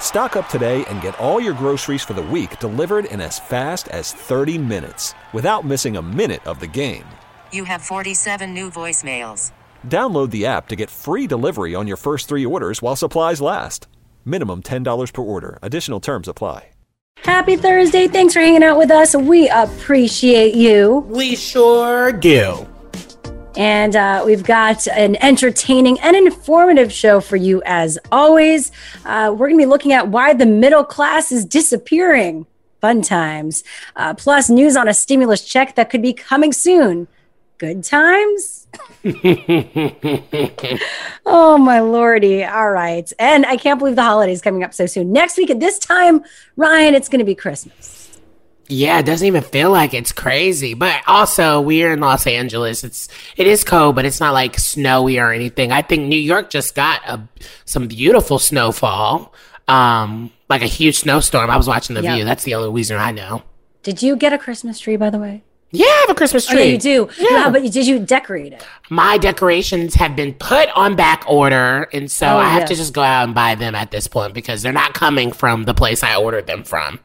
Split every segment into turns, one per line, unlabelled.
Stock up today and get all your groceries for the week delivered in as fast as 30 minutes without missing a minute of the game.
You have 47 new voicemails.
Download the app to get free delivery on your first three orders while supplies last. Minimum $10 per order. Additional terms apply.
Happy Thursday. Thanks for hanging out with us. We appreciate you.
We sure do.
And uh, we've got an entertaining and informative show for you as always. Uh, we're going to be looking at why the middle class is disappearing. Fun times. Uh, plus, news on a stimulus check that could be coming soon. Good times? oh, my lordy. All right. And I can't believe the holidays coming up so soon. Next week at this time, Ryan, it's going to be Christmas.
Yeah, it doesn't even feel like it's crazy. But also, we're in Los Angeles. It's it is cold, but it's not like snowy or anything. I think New York just got a, some beautiful snowfall, um, like a huge snowstorm. I was watching the
Yep.
view. That's the only reason I know.
Did you get a Christmas tree, by the way?
Yeah, I have a Christmas
Oh,
tree.
yeah, you do.
Yeah.
but did you decorate it?
My decorations have been put on back order, and so
Oh,
I have to just go out and buy them at this point because they're not coming from the place I ordered them from.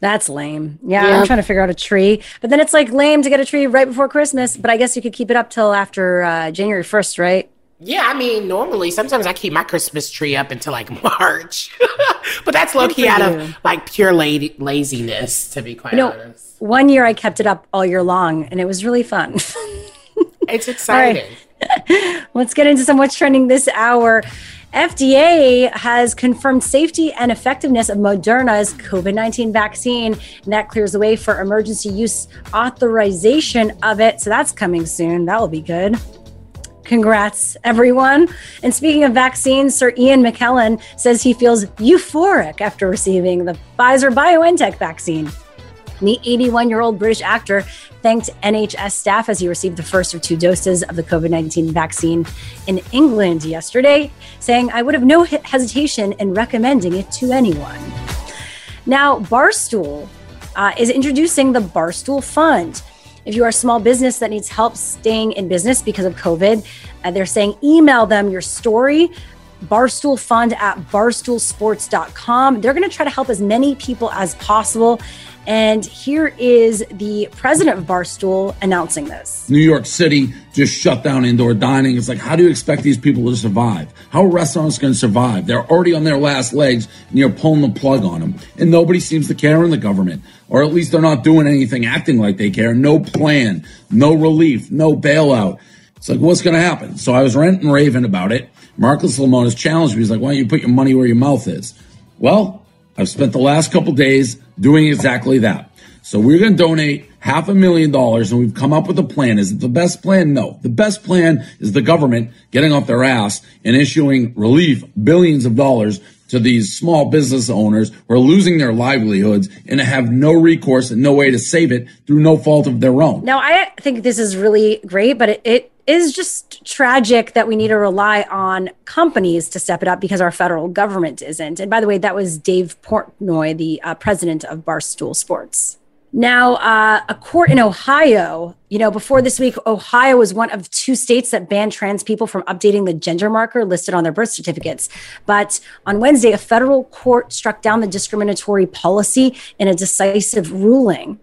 That's lame. Yeah,
Yeah.
I'm trying to figure out a tree. But then it's like lame to get a tree right before Christmas. But I guess you could keep it up till after uh, January 1st, right?
Yeah, I mean, normally sometimes I keep my Christmas tree up until like March, but that's low key out of like pure la- laziness, to be quite
You know,
honest.
one year I kept it up all year long and it was really fun.
It's exciting.
Let's get into some what's trending this hour. FDA has confirmed safety and effectiveness of Moderna's COVID 19 vaccine, and that clears the way for emergency use authorization of it. So that's coming soon. That will be good. Congrats, everyone. And speaking of vaccines, Sir Ian McKellen says he feels euphoric after receiving the Pfizer BioNTech vaccine. The 81 year old British actor thanked NHS staff as he received the first of two doses of the COVID 19 vaccine in England yesterday, saying, I would have no hesitation in recommending it to anyone. Now, Barstool uh, is introducing the Barstool Fund. If you are a small business that needs help staying in business because of COVID, uh, they're saying email them your story, Barstool Fund at barstoolsports.com. They're going to try to help as many people as possible. And here is the president of Barstool announcing this.
New York City just shut down indoor dining. It's like, how do you expect these people to survive? How are restaurants going to survive? They're already on their last legs and you're pulling the plug on them. And nobody seems to care in the government, or at least they're not doing anything acting like they care. No plan, no relief, no bailout. It's like, what's going to happen? So I was ranting and raving about it. Marcus Lemonis challenged me. He's like, why don't you put your money where your mouth is? Well, I've spent the last couple days doing exactly that. So we're going to donate half a million dollars and we've come up with a plan. Is it the best plan? No. The best plan is the government getting off their ass and issuing relief, billions of dollars to these small business owners who are losing their livelihoods and have no recourse and no way to save it through no fault of their own.
Now, I think this is really great, but it, it is just tragic that we need to rely on companies to step it up because our federal government isn't. And by the way, that was Dave Portnoy, the uh, president of Barstool Sports. Now, uh, a court in Ohio, you know, before this week, Ohio was one of two states that banned trans people from updating the gender marker listed on their birth certificates. But on Wednesday, a federal court struck down the discriminatory policy in a decisive ruling.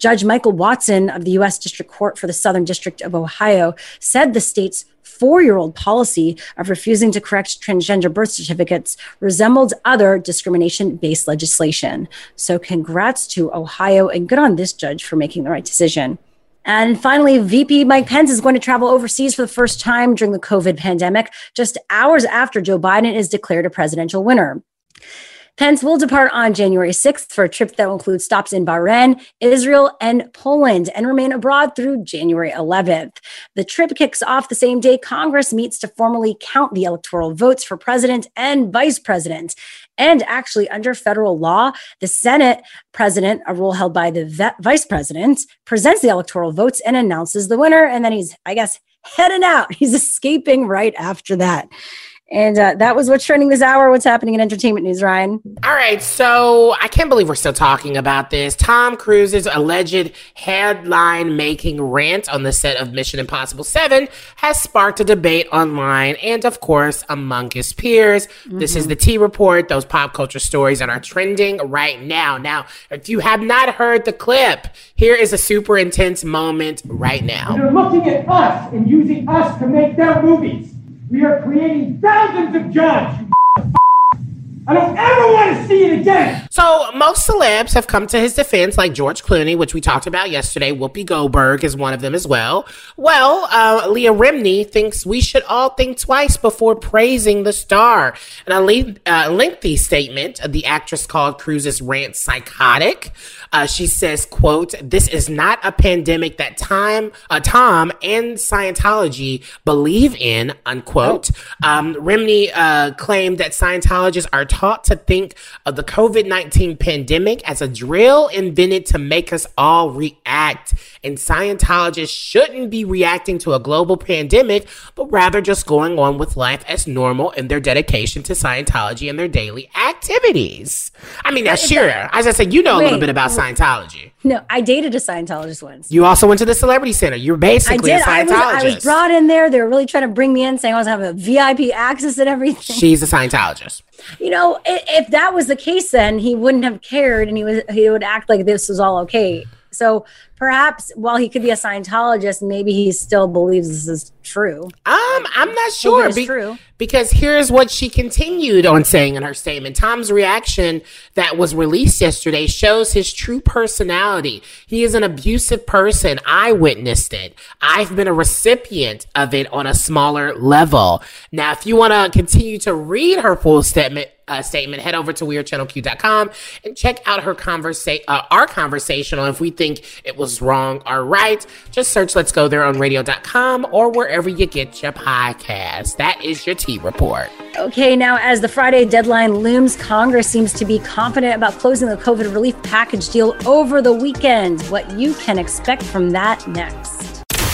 Judge Michael Watson of the U.S. District Court for the Southern District of Ohio said the state's four year old policy of refusing to correct transgender birth certificates resembled other discrimination based legislation. So, congrats to Ohio and good on this judge for making the right decision. And finally, VP Mike Pence is going to travel overseas for the first time during the COVID pandemic, just hours after Joe Biden is declared a presidential winner. Pence will depart on January 6th for a trip that will include stops in Bahrain, Israel, and Poland and remain abroad through January 11th. The trip kicks off the same day Congress meets to formally count the electoral votes for president and vice president. And actually, under federal law, the Senate president, a role held by the vice president, presents the electoral votes and announces the winner. And then he's, I guess, heading out. He's escaping right after that. And uh, that was what's trending this hour. What's happening in entertainment news, Ryan?
All right. So I can't believe we're still talking about this. Tom Cruise's alleged headline making rant on the set of Mission Impossible 7 has sparked a debate online and, of course, among his peers. Mm-hmm. This is mm-hmm. the T Report, those pop culture stories that are trending right now. Now, if you have not heard the clip, here is a super intense moment right now.
They're looking at us and using us to make their movies. We are creating thousands of jobs. I don't ever want to see it again.
So most celebs have come to his defense, like George Clooney, which we talked about yesterday. Whoopi Goldberg is one of them as well. Well, uh, Leah Remini thinks we should all think twice before praising the star. In a le- uh, lengthy statement, the actress called Cruise's rant psychotic. Uh, she says, quote, this is not a pandemic that time, uh, Tom and Scientology believe in, unquote. Um, Remini uh, claimed that Scientologists are taught to think of the COVID 19 pandemic as a drill invented to make us all react. And Scientologists shouldn't be reacting to a global pandemic, but rather just going on with life as normal in their dedication to Scientology and their daily activities. I mean, that's sure. As I said, you know a little bit about Scientology.
No, I dated a Scientologist once.
You also went to the Celebrity Center. You're basically
I did.
a Scientologist.
I was, I was brought in there. They were really trying to bring me in, saying I was having a VIP access and everything.
She's a Scientologist.
You know, if that was the case, then he wouldn't have cared, and he was he would act like this was all okay. So perhaps while he could be a Scientologist, maybe he still believes this is true.
Um, I'm not sure.
Be- true.
Because here's what she continued on saying in her statement. Tom's reaction that was released yesterday shows his true personality. He is an abusive person. I witnessed it. I've been a recipient of it on a smaller level. Now, if you want to continue to read her full statement, uh, statement, head over to wearechannelq.com and check out her conversation, uh, our conversation on if we think it was wrong or right. Just search Let's Go There on radio.com or wherever you get your podcast. That is your T report.
Okay, now as the Friday deadline looms, Congress seems to be confident about closing the COVID relief package deal over the weekend. What you can expect from that next.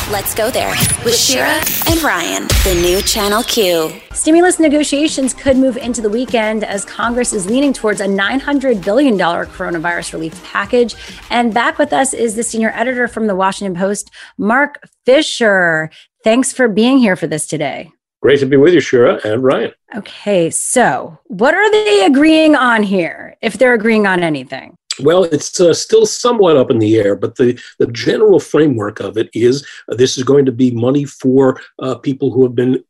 Let's go there with Shira and Ryan, the new Channel Q.
Stimulus negotiations could move into the weekend as Congress is leaning towards a $900 billion coronavirus relief package. And back with us is the senior editor from the Washington Post, Mark Fisher. Thanks for being here for this today.
Great to be with you, Shira and Ryan.
Okay, so what are they agreeing on here, if they're agreeing on anything?
Well, it's uh, still somewhat up in the air, but the, the general framework of it is uh, this is going to be money for uh, people who have been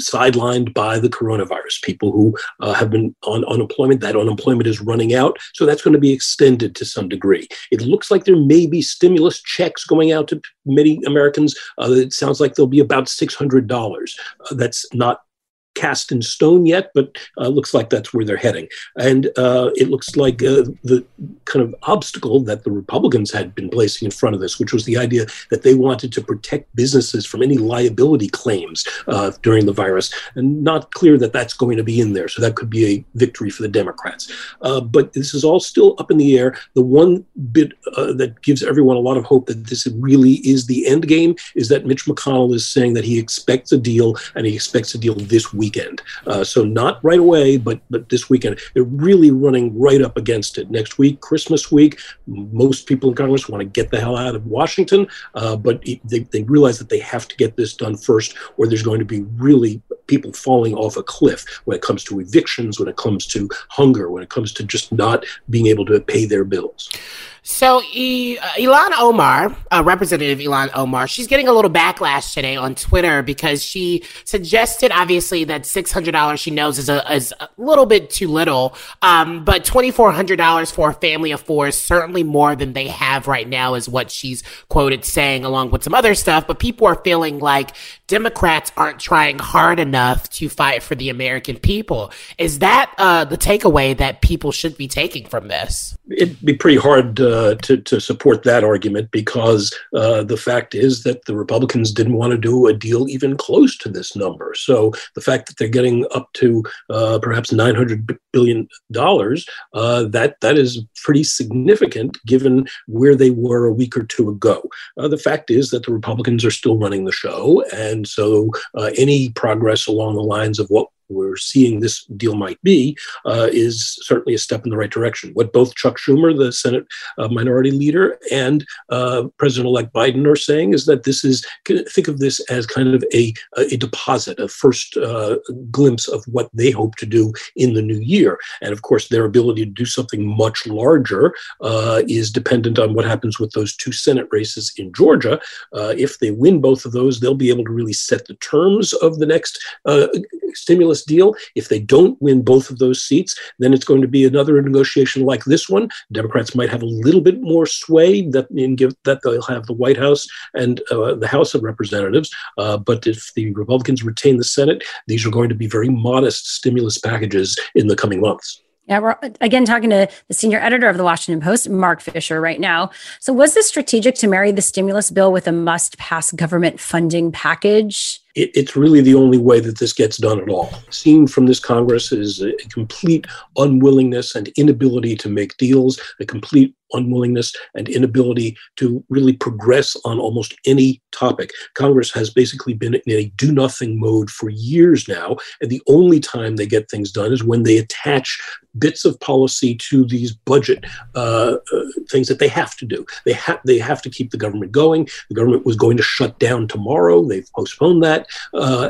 sidelined by the coronavirus, people who uh, have been on unemployment. That unemployment is running out, so that's going to be extended to some degree. It looks like there may be stimulus checks going out to many Americans. Uh, it sounds like there'll be about $600. Uh, that's not cast in stone yet, but uh, looks like that's where they're heading. And uh, it looks like uh, the kind of obstacle that the Republicans had been placing in front of this, which was the idea that they wanted to protect businesses from any liability claims uh, during the virus, and not clear that that's going to be in there. So that could be a victory for the Democrats. Uh, but this is all still up in the air. The one bit uh, that gives everyone a lot of hope that this really is the end game is that Mitch McConnell is saying that he expects a deal and he expects a deal this week weekend. Uh, so not right away, but but this weekend. They're really running right up against it. Next week, Christmas week, most people in Congress want to get the hell out of Washington, uh, but they, they realize that they have to get this done first, or there's going to be really people falling off a cliff when it comes to evictions, when it comes to hunger, when it comes to just not being able to pay their bills.
So, e- uh, Omar, uh, Representative Ilhan Omar, she's getting a little backlash today on Twitter because she suggested, obviously, that that $600 she knows is a, is a little bit too little. Um, but $2,400 for a family of four is certainly more than they have right now, is what she's quoted saying, along with some other stuff. But people are feeling like Democrats aren't trying hard enough to fight for the American people. Is that uh, the takeaway that people should be taking from this?
It'd be pretty hard uh, to, to support that argument because uh, the fact is that the Republicans didn't want to do a deal even close to this number. So the fact that they're getting up to uh, perhaps $900 billion, uh, that, that is pretty significant given where they were a week or two ago. Uh, the fact is that the Republicans are still running the show. And so uh, any progress along the lines of what we're seeing this deal might be uh, is certainly a step in the right direction. What both Chuck Schumer, the Senate uh, minority leader, and uh, President-elect Biden are saying is that this is think of this as kind of a a deposit, a first uh, glimpse of what they hope to do in the new year. And of course, their ability to do something much larger uh, is dependent on what happens with those two Senate races in Georgia. Uh, if they win both of those, they'll be able to really set the terms of the next stimulus deal. If they don't win both of those seats, then it's going to be another negotiation like this one. Democrats might have a little bit more sway that in give that they'll have the White House and uh, the House of Representatives. Uh, but if the Republicans retain the Senate, these are going to be very modest stimulus packages in the coming months.
Yeah, we're again talking to the senior editor of the Washington Post, Mark Fisher, right now. So, was this strategic to marry the stimulus bill with a must pass government funding package?
It, it's really the only way that this gets done at all. Seen from this Congress is a complete unwillingness and inability to make deals, a complete unwillingness and inability to really progress on almost any topic. Congress has basically been in a do nothing mode for years now, and the only time they get things done is when they attach bits of policy to these budget uh, uh, things that they have to do. They have they have to keep the government going. The government was going to shut down tomorrow. They've postponed that,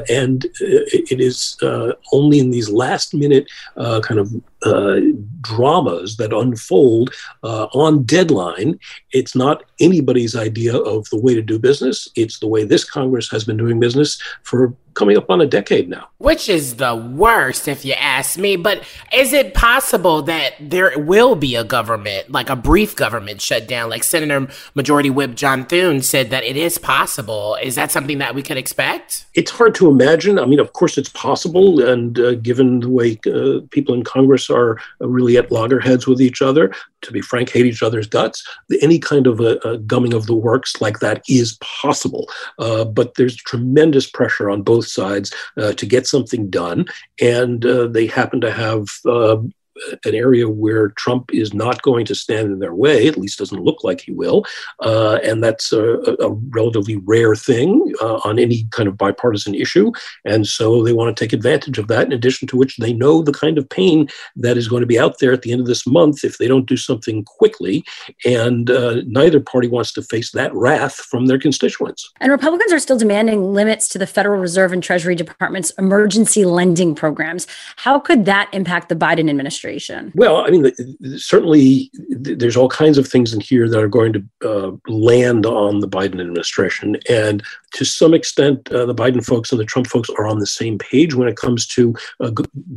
and it, it is uh, only in these last minute uh, kind of uh, dramas that unfold uh, on deadline. It's not anybody's idea of the way to do business. It's the way this Congress has been doing business for coming up on a decade now.
Which is the worst, if you ask me. But is it possible that there will be a government, like a brief government shutdown? Like Senator Majority Whip John Thune said that it is possible. Is that something that we could expect?
It's hard to imagine. I mean, of course, it's possible. And uh, given the way uh, people in Congress are really at loggerheads with each other, to be frank, hate each other's guts, any kind of a, a gumming of the works like that is possible. Uh, but there's tremendous pressure on both sides uh, to get something done. And uh, they happen to have uh, an area where Trump is not going to stand in their way, at least doesn't look like he will. Uh, and that's a, a, relatively rare thing uh, on any kind of bipartisan issue. And so they want to take advantage of that, in addition to which they know the kind of pain that is going to be out there at the end of this month if they don't do something quickly. And uh, neither party wants to face that wrath from their constituents.
And Republicans are still demanding limits to the Federal Reserve and Treasury Department's emergency lending programs. How could that impact the Biden administration? Administration?
Well, I mean, certainly there's all kinds of things in here that are going to uh, land on the Biden administration. And to some extent, uh, the Biden folks and the Trump folks are on the same page when it comes to uh,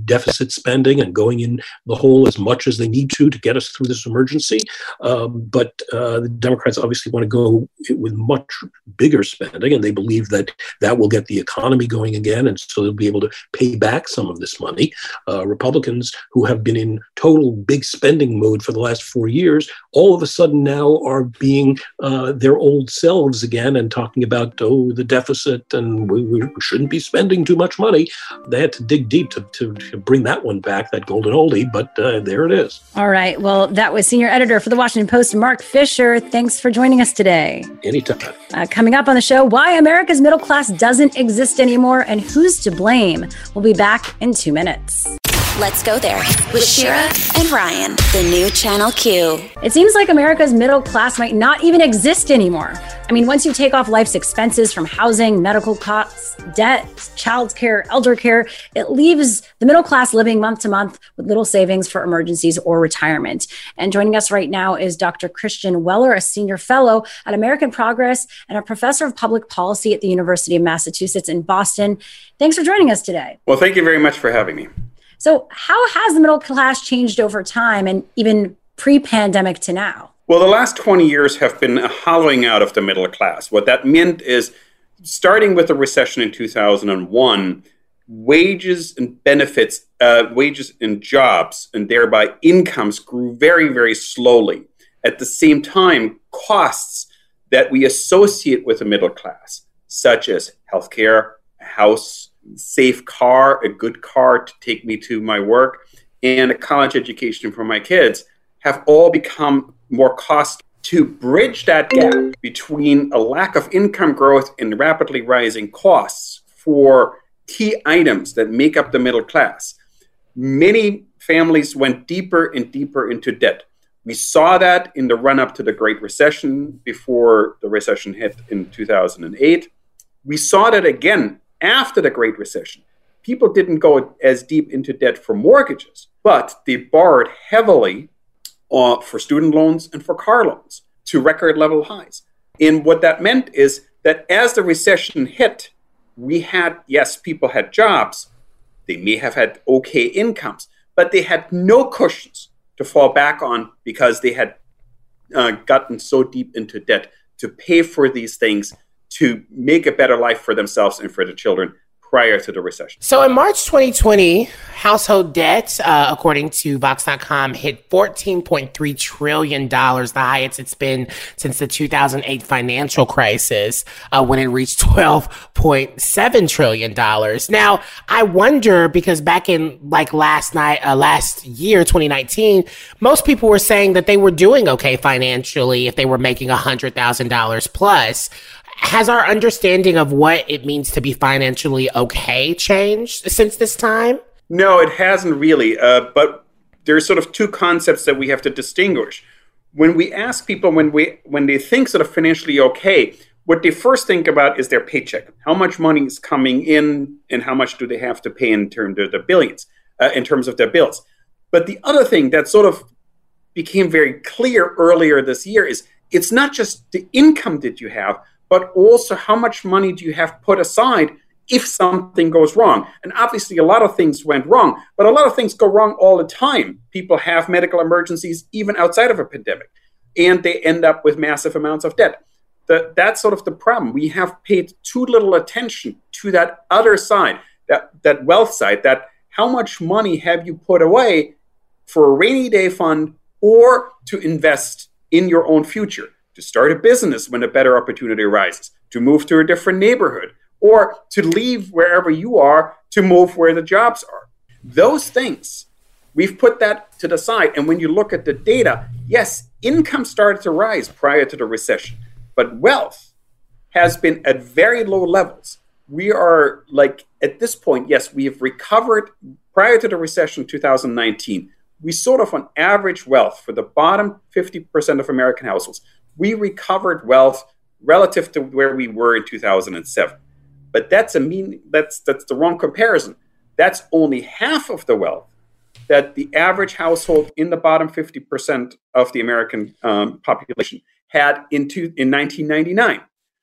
deficit spending and going in the hole as much as they need to to get us through this emergency. Um, but uh, the Democrats obviously want to go with much bigger spending, and they believe that that will get the economy going again, and so they'll be able to pay back some of this money. Uh, Republicans who have been in total big spending mode for the last four years, all of a sudden now are being uh, their old selves again and talking about, oh, the deficit and we, we, shouldn't be spending too much money. They had to dig deep to, to, to bring that one back, that golden oldie, but uh, there it is.
All right. Well, that was senior editor for the Washington Post, Mark Fisher. Thanks for joining us today.
Anytime.
Uh, coming up on the show, why America's middle class doesn't exist anymore and who's to blame. We'll be back in two minutes.
Let's go there with Shira and Ryan, the new Channel Q.
It seems like America's middle class might not even exist anymore. I mean, once you take off life's expenses from housing, medical costs, debt, childcare, elder care, it leaves the middle class living month to month with little savings for emergencies or retirement. And joining us right now is Dr. Christian Weller, a senior fellow at American Progress and a professor of public policy at the University of Massachusetts in Boston. Thanks for joining us today.
Well, thank you very much for having me.
So, how has the middle class changed over time and even pre pandemic to now?
Well, the last 20 years have been a hollowing out of the middle class. What that meant is starting with the recession in 2001, wages and benefits, uh, wages and jobs, and thereby incomes grew very, very slowly. At the same time, costs that we associate with the middle class, such as healthcare, a house, safe car, a good car to take me to my work, and a college education for my kids, have all become more cost to bridge that gap between a lack of income growth and rapidly rising costs for key items that make up the middle class. Many families went deeper and deeper into debt. We saw that in the run up to the Great Recession before the recession hit in 2008. We saw that again after the Great Recession. People didn't go as deep into debt for mortgages, but they borrowed heavily uh, for student loans and for car loans to record level highs. And what that meant is that as the recession hit, we had, yes, people had jobs, they may have had okay incomes, but they had no cushions to fall back on because they had uh, gotten so deep into debt to pay for these things to make a better life for themselves and for their children prior to the recession.
So in March 2020, household debt, uh, according to Vox.com, hit $14.3 trillion, the highest it's been since the 2008 financial crisis, uh, when it reached $12.7 trillion. Now, I wonder because back in like last night, uh, last year, 2019, most people were saying that they were doing okay financially if they were making $100,000 plus has our understanding of what it means to be financially okay changed since this time?
No, it hasn't really. Uh, but there's sort of two concepts that we have to distinguish. When we ask people when we when they think sort of financially okay, what they first think about is their paycheck. How much money is coming in, and how much do they have to pay in terms of their billions, uh, in terms of their bills. But the other thing that sort of became very clear earlier this year is it's not just the income that you have, but also how much money do you have put aside if something goes wrong? And obviously, a lot of things went wrong, but a lot of things go wrong all the time. People have medical emergencies even outside of a pandemic, and they end up with massive amounts of debt. The, that's sort of the problem. We have paid too little attention to that other side, that, that wealth side, that how much money have you put away for a rainy day fund or to invest in your own future? To start a business when a better opportunity arises, to move to a different neighborhood, or to leave wherever you are to move where the jobs are. Those things, we've put that to the side. And when you look at the data, yes, income started to rise prior to the recession, but wealth has been at very low levels. We are like, at this point, yes, we have recovered prior to the recession 2019 we sort of on average wealth for the bottom 50% of American households we recovered wealth relative to where we were in 2007. But that's a mean that's that's the wrong comparison. That's only half of the wealth that the average household in the bottom 50% of the American um, population had in, two, in 1999.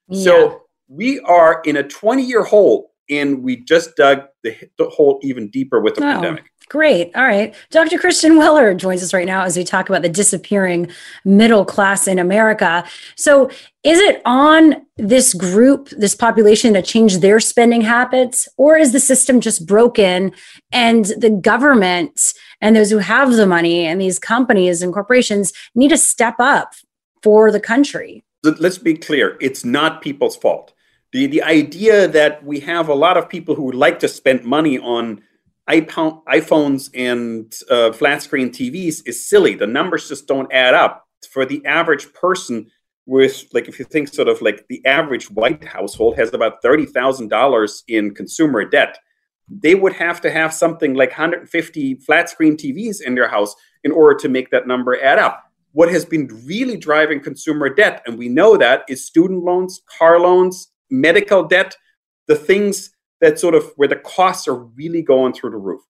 Yeah. So we are in a 20 year hole and we just dug the, the hole even deeper with the oh, pandemic.
Great. All right. Dr. Christian Weller joins us right now as we talk about the disappearing middle class in America. So, is it on this group, this population, to change their spending habits, or is the system just broken and the government and those who have the money and these companies and corporations need to step up for the country?
Let's be clear it's not people's fault the the idea that we have a lot of people who would like to spend money on iPhones and uh, flat screen TVs is silly. The numbers just don't add up. For the average person, with like if you think sort of like the average white household has about thirty thousand dollars in consumer debt. they would have to have something like 150 flat screen TVs in their house in order to make that number add up. What has been really driving consumer debt, and we know that, is student loans, car loans, medical debt, the things that sort of where the costs are really going through the roof.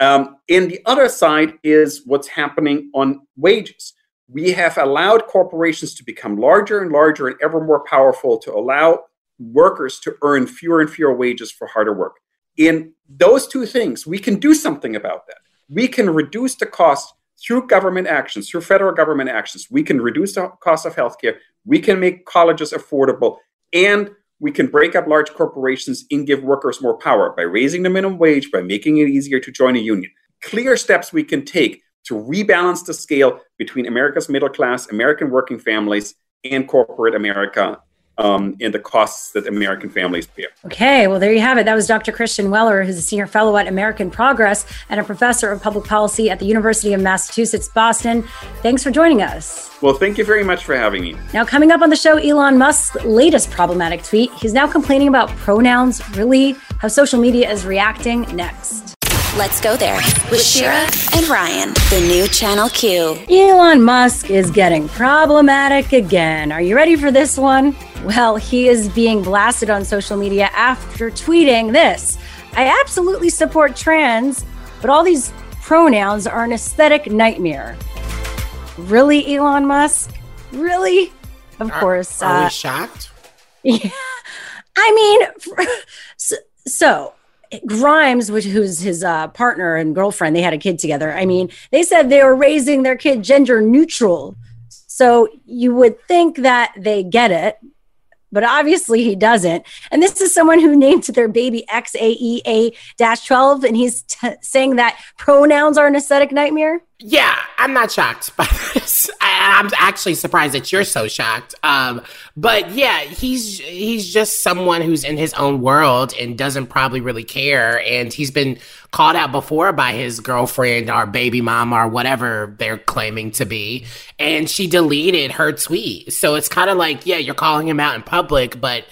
Um, and the other side is what's happening on wages. We have allowed corporations to become larger and larger and ever more powerful to allow workers to earn fewer and fewer wages for harder work. In those two things, we can do something about that. We can reduce the cost through government actions, through federal government actions. We can reduce the cost of healthcare. We can make colleges affordable. And we can break up large corporations and give workers more power by raising the minimum wage, by making it easier to join a union. Clear steps we can take to rebalance the scale between America's middle class, American working families, and corporate America um, and the costs that American families bear.
Okay, well, there you have it. That was Dr. Christian Weller, who's a senior fellow at American Progress and a professor of public policy at the University of Massachusetts, Boston. Thanks for joining us.
Well, thank you very much for having me.
Now, coming up on the show, Elon Musk's latest problematic tweet. He's now complaining about pronouns, really, how social media is reacting next.
Let's go there with Shira and Ryan, the new Channel Q.
Elon Musk is getting problematic again. Are you ready for this one? Well, he is being blasted on social media after tweeting this I absolutely support trans, but all these pronouns are an aesthetic nightmare. Really, Elon Musk? Really? Of
Are-
course.
Are
uh,
we shocked?
yeah. I mean, so, so Grimes, which who's his uh, partner and girlfriend, they had a kid together. I mean, they said they were raising their kid gender neutral. So you would think that they get it, but obviously he doesn't. And this is someone who named their baby XAEA 12, and he's t- saying that pronouns are an aesthetic nightmare.
Yeah, I'm not shocked by this. I, I'm actually surprised that you're so shocked. Um, but yeah, he's he's just someone who's in his own world and doesn't probably really care. And he's been called out before by his girlfriend or baby mom or whatever they're claiming to be, and she deleted her tweet. So it's kind of like, yeah, you're calling him out in public, but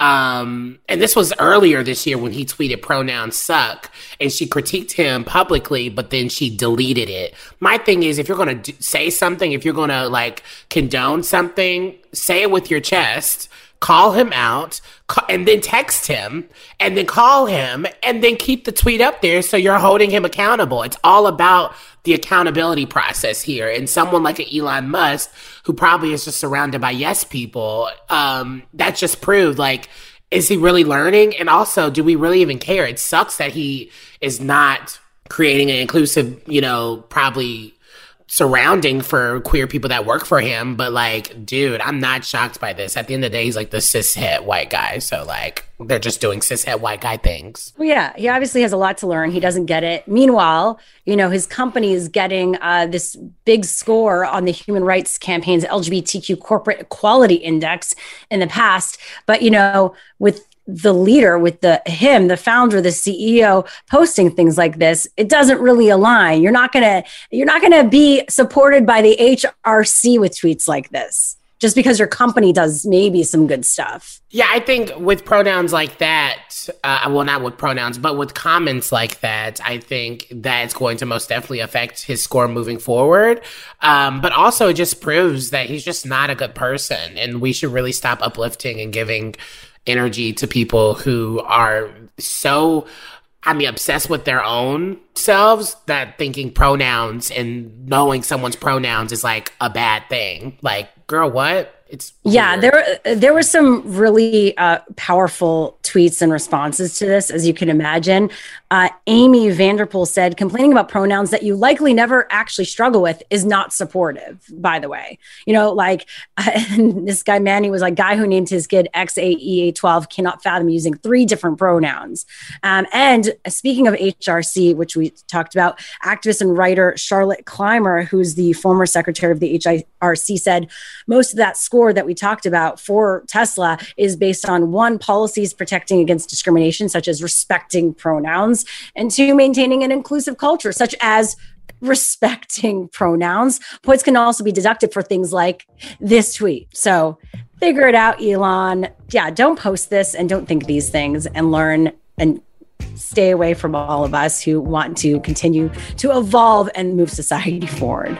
um, and this was earlier this year when he tweeted pronouns suck and she critiqued him publicly, but then she deleted it. My thing is, if you're going to say something, if you're going to like condone something, say it with your chest, call him out, and then text him, and then call him, and then keep the tweet up there so you're holding him accountable. It's all about the accountability process here. And someone like an Elon Musk, who probably is just surrounded by yes people, um, that just proved like, is he really learning? And also, do we really even care? It sucks that he is not creating an inclusive, you know, probably surrounding for queer people that work for him. But like, dude, I'm not shocked by this. At the end of the day, he's like the cishet white guy. So like, they're just doing cishet white guy things.
Well, yeah, he obviously has a lot to learn. He doesn't get it. Meanwhile, you know, his company is getting uh, this big score on the Human Rights Campaign's LGBTQ Corporate Equality Index in the past. But, you know, with the leader with the him the founder the ceo posting things like this it doesn't really align you're not gonna you're not gonna be supported by the hrc with tweets like this just because your company does maybe some good stuff
Yeah, I think with pronouns like that, uh, well, not with pronouns, but with comments like that, I think that it's going to most definitely affect his score moving forward. Um, but also, it just proves that he's just not a good person, and we should really stop uplifting and giving energy to people who are so. I mean, obsessed with their own selves that thinking pronouns and knowing someone's pronouns is like a bad thing. Like, girl, what? It's
yeah there there were some really uh, powerful tweets and responses to this as you can imagine. Uh, amy vanderpool said complaining about pronouns that you likely never actually struggle with is not supportive by the way. You know like this guy manny was like guy who named his kid xaea12 cannot fathom using three different pronouns. Um, and speaking of hrc which we talked about activist and writer charlotte clymer who's the former secretary of the hrc said most of that score that we talked about for Tesla is based on one, policies protecting against discrimination, such as respecting pronouns, and two, maintaining an inclusive culture, such as respecting pronouns. Points can also be deducted for things like this tweet. So figure it out, Elon. Yeah, don't post this and don't think these things and learn and stay away from all of us who want to continue to evolve and move society forward.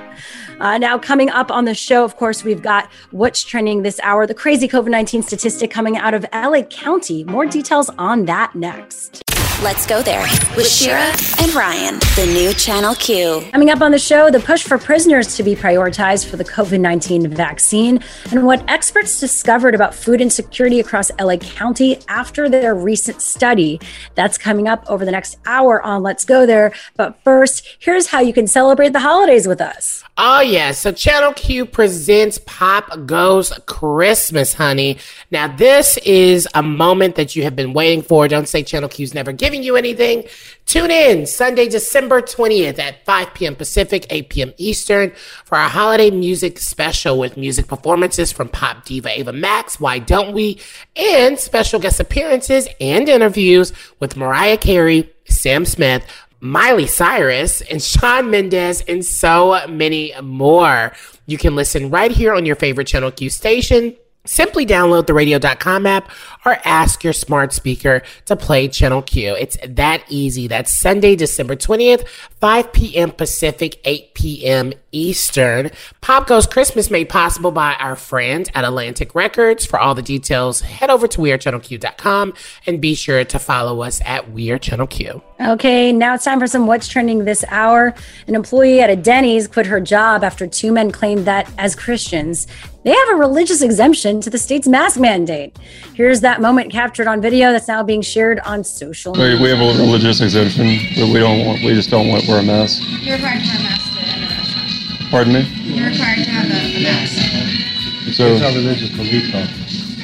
Uh, now, coming up on the show, of course, we've got what's trending this hour, the crazy COVID 19 statistic coming out of LA County. More details on that next.
Let's go there with Shira and Ryan, the new Channel Q.
Coming up on the show, the push for prisoners to be prioritized for the COVID 19 vaccine and what experts discovered about food insecurity across LA County after their recent study. That's coming up over the next hour on Let's Go There. But first, here's how you can celebrate the holidays with us.
Oh, yeah. So Channel Q presents Pop Goes Christmas, honey. Now, this is a moment that you have been waiting for. Don't say Channel Q's never giving you anything. Tune in Sunday, December 20th at 5 p.m. Pacific, 8 p.m. Eastern for our holiday music special with music performances from pop diva Ava Max, Why Don't We, and special guest appearances and interviews with Mariah Carey, Sam Smith, Miley Cyrus and Shawn Mendes and so many more. You can listen right here on your favorite Channel Q station. Simply download the radio.com app or ask your smart speaker to play Channel Q. It's that easy. That's Sunday, December 20th, 5 p.m. Pacific, 8 p.m. Eastern. Pop Goes Christmas made possible by our friends at Atlantic Records. For all the details, head over to WeAreChannelQ.com and be sure to follow us at WeAreChannelQ.
Okay, now it's time for some What's Trending this hour. An employee at a Denny's quit her job after two men claimed that, as Christians, they have a religious exemption to the state's mask mandate. Here's that moment captured on video that's now being shared on social
media. We, we have a religious exemption, but we don't want, we just don't want to wear a mask.
You're required to wear a mask to enter the restaurant.
Pardon me?
You're required to have a, a mask.
So,
it's our religious belief, though.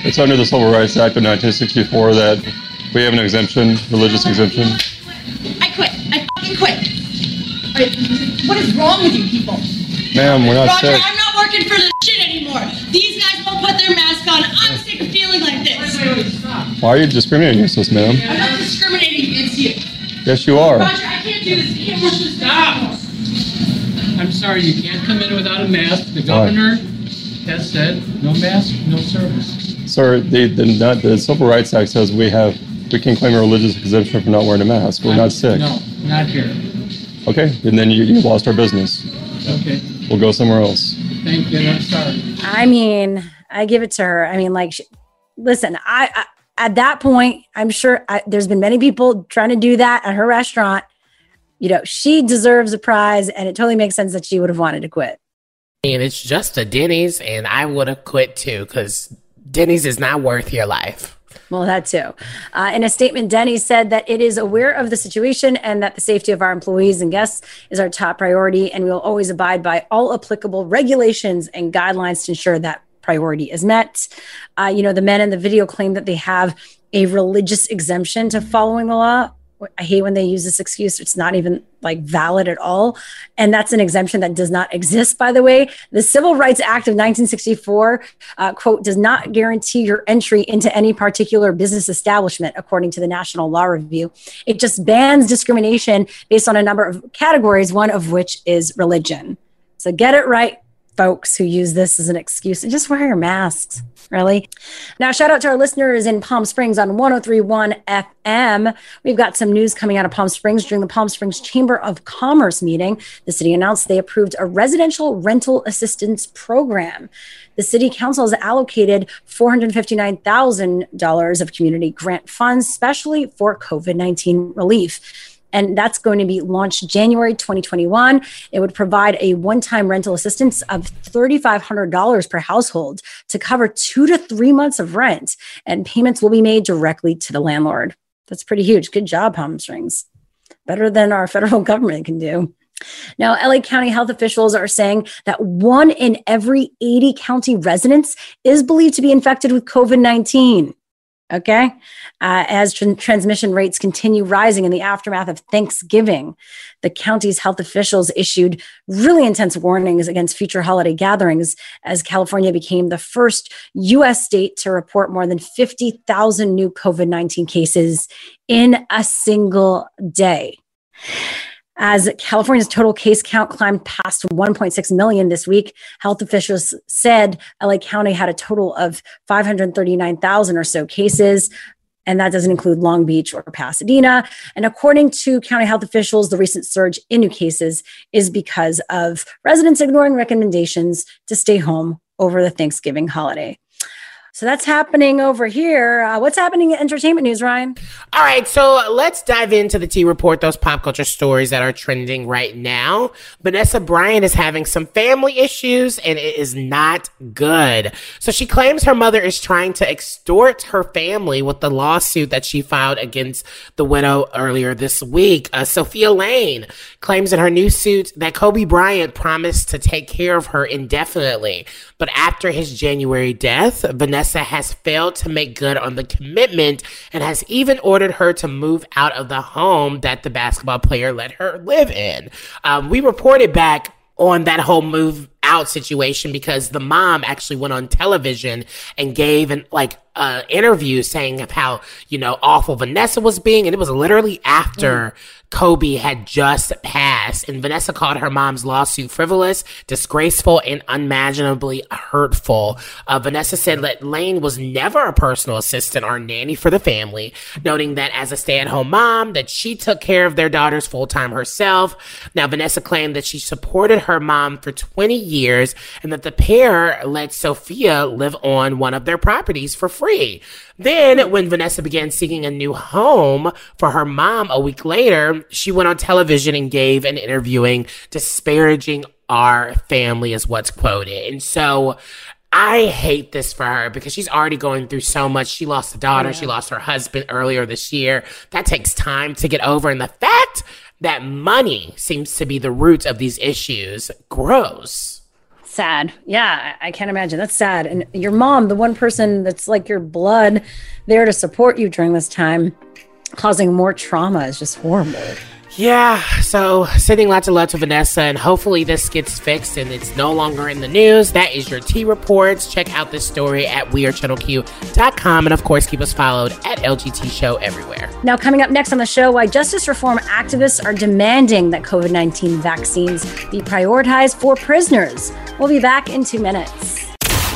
It's under the Civil Rights Act of 1964 that we have an exemption, religious exemption.
I quit. I fucking quit. What is wrong with you people?
Ma'am, we're not
Roger,
sick.
I'm not working for this shit anymore. These guys won't put their mask on. Like this.
Why are you discriminating against us, ma'am?
I'm not discriminating against you.
Yes, you are.
Roger, I can't do this. I can't work this
Stop! I'm sorry, you can't come in without a mask. The governor has said, no mask, no service.
Sir, the, the, not, the Civil Rights Act says we have we can claim a religious exemption for not wearing a mask. We're not sick.
No, not here.
Okay, and then you, you lost our business.
Okay,
We'll go somewhere else.
thank you, I'm sorry.
I mean, I give it to her. I mean, like, sh listen, I, I at that point, I'm sure I, there's been many people trying to do that at her restaurant. You know, she deserves a prize, and it totally makes sense that she would have wanted to quit.
And it's just a Denny's, and I would have quit too because Denny's is not worth your life.
Well, that too. Uh, in a statement, Denny said that it is aware of the situation and that the safety of our employees and guests is our top priority, and we will always abide by all applicable regulations and guidelines to ensure that priority is met. Uh, you know, the men in the video claim that they have a religious exemption to following the law. I hate when they use this excuse. It's not even like valid at all. And that's an exemption that does not exist, by the way. The Civil Rights Act of 1964, uh, quote, does not guarantee your entry into any particular business establishment, according to the National Law Review. It just bans discrimination based on a number of categories, one of which is religion. So get it right, folks who use this as an excuse and just wear your masks. Really? Now, shout out to our listeners in Palm Springs on 1031 FM. We've got some news coming out of Palm Springs during the Palm Springs Chamber of Commerce meeting. The city announced they approved a residential rental assistance program. The city council has allocated $459,000 of community grant funds, specially for COVID 19 relief and that's going to be launched January 2021. It would provide a one time rental assistance of $3,500 per household to cover two to three months of rent, and payments will be made directly to the landlord. That's pretty huge. Good job, Palm Springs. Better than our federal government can do. Now, LA County health officials are saying that one in every 80 county residents is believed to be infected with COVID 19. Okay. Uh, as tr- transmission rates continue rising in the aftermath of Thanksgiving, the county's health officials issued really intense warnings against future holiday gatherings as California became the first U.S. state to report more than 50,000 new COVID 19 cases in a single day. As California's total case count climbed past 1.6 million this week, health officials said LA County had a total of 539,000 or so cases. and that doesn't include Long Beach or Pasadena. And according to county health officials, the recent surge in new cases is because of residents ignoring recommendations to stay home over the Thanksgiving holiday. So that's happening over here. Uh, what's happening in entertainment news, Ryan?
All right, so let's dive into the T Report, those pop culture stories that are trending right now. Vanessa Bryant is having some family issues and it is not good. So she claims her mother is trying to extort her family with the lawsuit that she filed against the widow earlier this week. Uh, Sofia Laine claims in her new suit that Kobe Bryant promised to take care of her indefinitely. But after his January death, Vanessa has failed to make good on the commitment and has even ordered her to move out of the home that the basketball player let her live in. Um, we reported back on that whole move out situation because the mom actually went on television and gave an like uh interview saying of how you know awful Vanessa was being and it was literally after mm. Kobe had just passed and Vanessa called her mom's lawsuit frivolous, disgraceful and unimaginably hurtful. Uh, Vanessa said that Laine was never a personal assistant or nanny for the family, noting that as a stay-at-home mom that she took care of their daughters full-time herself. Now Vanessa claimed that she supported her mom for 20 years years and that the pair let Sofia live on one of their properties for free. Then, when Vanessa began seeking a new home for her mom a week later, she went on television and gave an interviewing disparaging our family, is what's quoted. And so, I hate this for her because she's already going through so much. She lost a daughter, yeah. she lost her husband earlier this year. That takes time to get over. And the fact that money seems to be the root of these issues grows
sad. Yeah, I can't imagine. That's sad. And your mom, the one person that's like your blood there to support you during this time, causing more trauma is just horrible.
Yeah, so sending lots of love to Vanessa, and hopefully this gets fixed and it's no longer in the news. That is your T Reports. Check out this story at wearechannelq.com, and of course, keep us followed at LGT Show everywhere.
Now, coming up next on the show, why justice reform activists are demanding that COVID 19 vaccines be prioritized for prisoners. We'll be back in two minutes.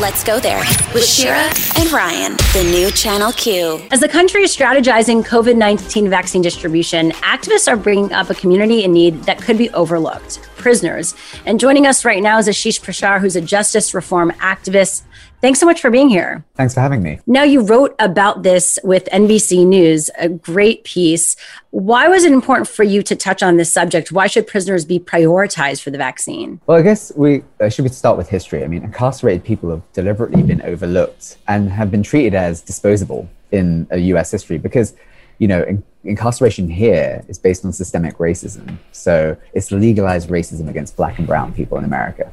Let's go there with Shira and Ryan, the new Channel Q.
As the country is strategizing COVID 19 vaccine distribution, activists are bringing up a community in need that could be overlooked prisoners. And joining us right now is Ashish Prashar, who's a justice reform activist Thanks so much for being here.
Thanks for having me.
Now, you wrote about this with NBC News, a great piece. Why was it important for you to touch on this subject? Why should prisoners be prioritized for the vaccine?
Well, I guess we uh, should we start with history. I mean, incarcerated people have deliberately been overlooked and have been treated as disposable in a US history because, you know, in- incarceration here is based on systemic racism. So it's legalized racism against black and brown people in America.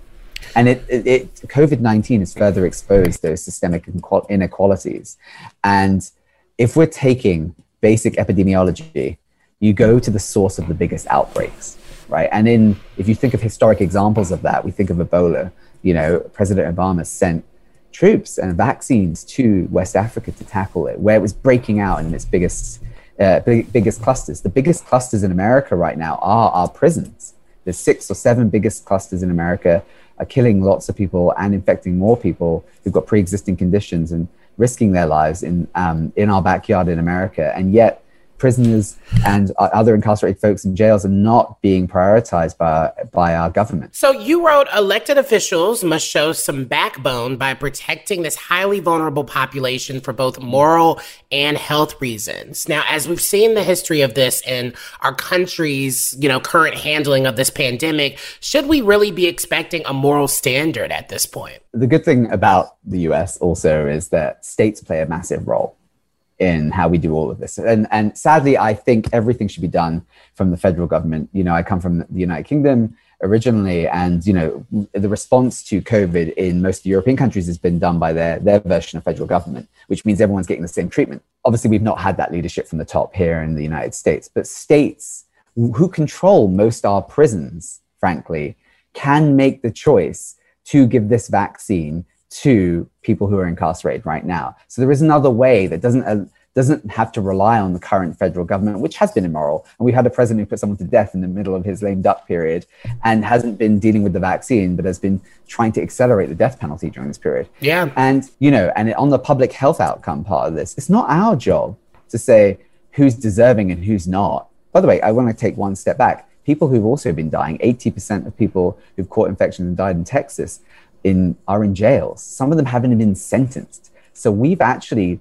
And it, it, it COVID 19 has further exposed those systemic inequalities. And if we're taking basic epidemiology, you go to the source of the biggest outbreaks, right? And in if you think of historic examples of that, we think of Ebola. You know, President Obama sent troops and vaccines to West Africa to tackle it, where it was breaking out in its biggest uh, big, biggest clusters. The biggest clusters in America right now are our prisons. The six or seven biggest clusters in America are killing lots of people and infecting more people who've got pre-existing conditions and risking their lives in um, in our backyard in America, and yet prisoners and uh, other incarcerated folks in jails are not being prioritized by, by our government.
So you wrote elected officials must show some backbone by protecting this highly vulnerable population for both moral and health reasons. Now, as we've seen the history of this and our country's, you know, current handling of this pandemic, should we really be expecting a moral standard at this point?
The good thing about the US also is that states play a massive role in how we do all of this. And and sadly, I think everything should be done from the federal government. You know, I come from the United Kingdom originally, and you know, the response to COVID in most European countries has been done by their their version of federal government, which means everyone's getting the same treatment. Obviously, we've not had that leadership from the top here in the United States, but states who control most our prisons, frankly, can make the choice to give this vaccine to people who are incarcerated right now. So there is another way that doesn't uh, doesn't have to rely on the current federal government, which has been immoral. And we had a president who put someone to death in the middle of his lame duck period and hasn't been dealing with the vaccine, but has been trying to accelerate the death penalty during this period.
Yeah.
And, you know, and on the public health outcome part of this, it's not our job to say who's deserving and who's not. By the way, I want to take one step back. People who've also been dying, 80% of people who've caught infection and died in Texas in, are in jails. Some of them haven't even been sentenced. So we've actually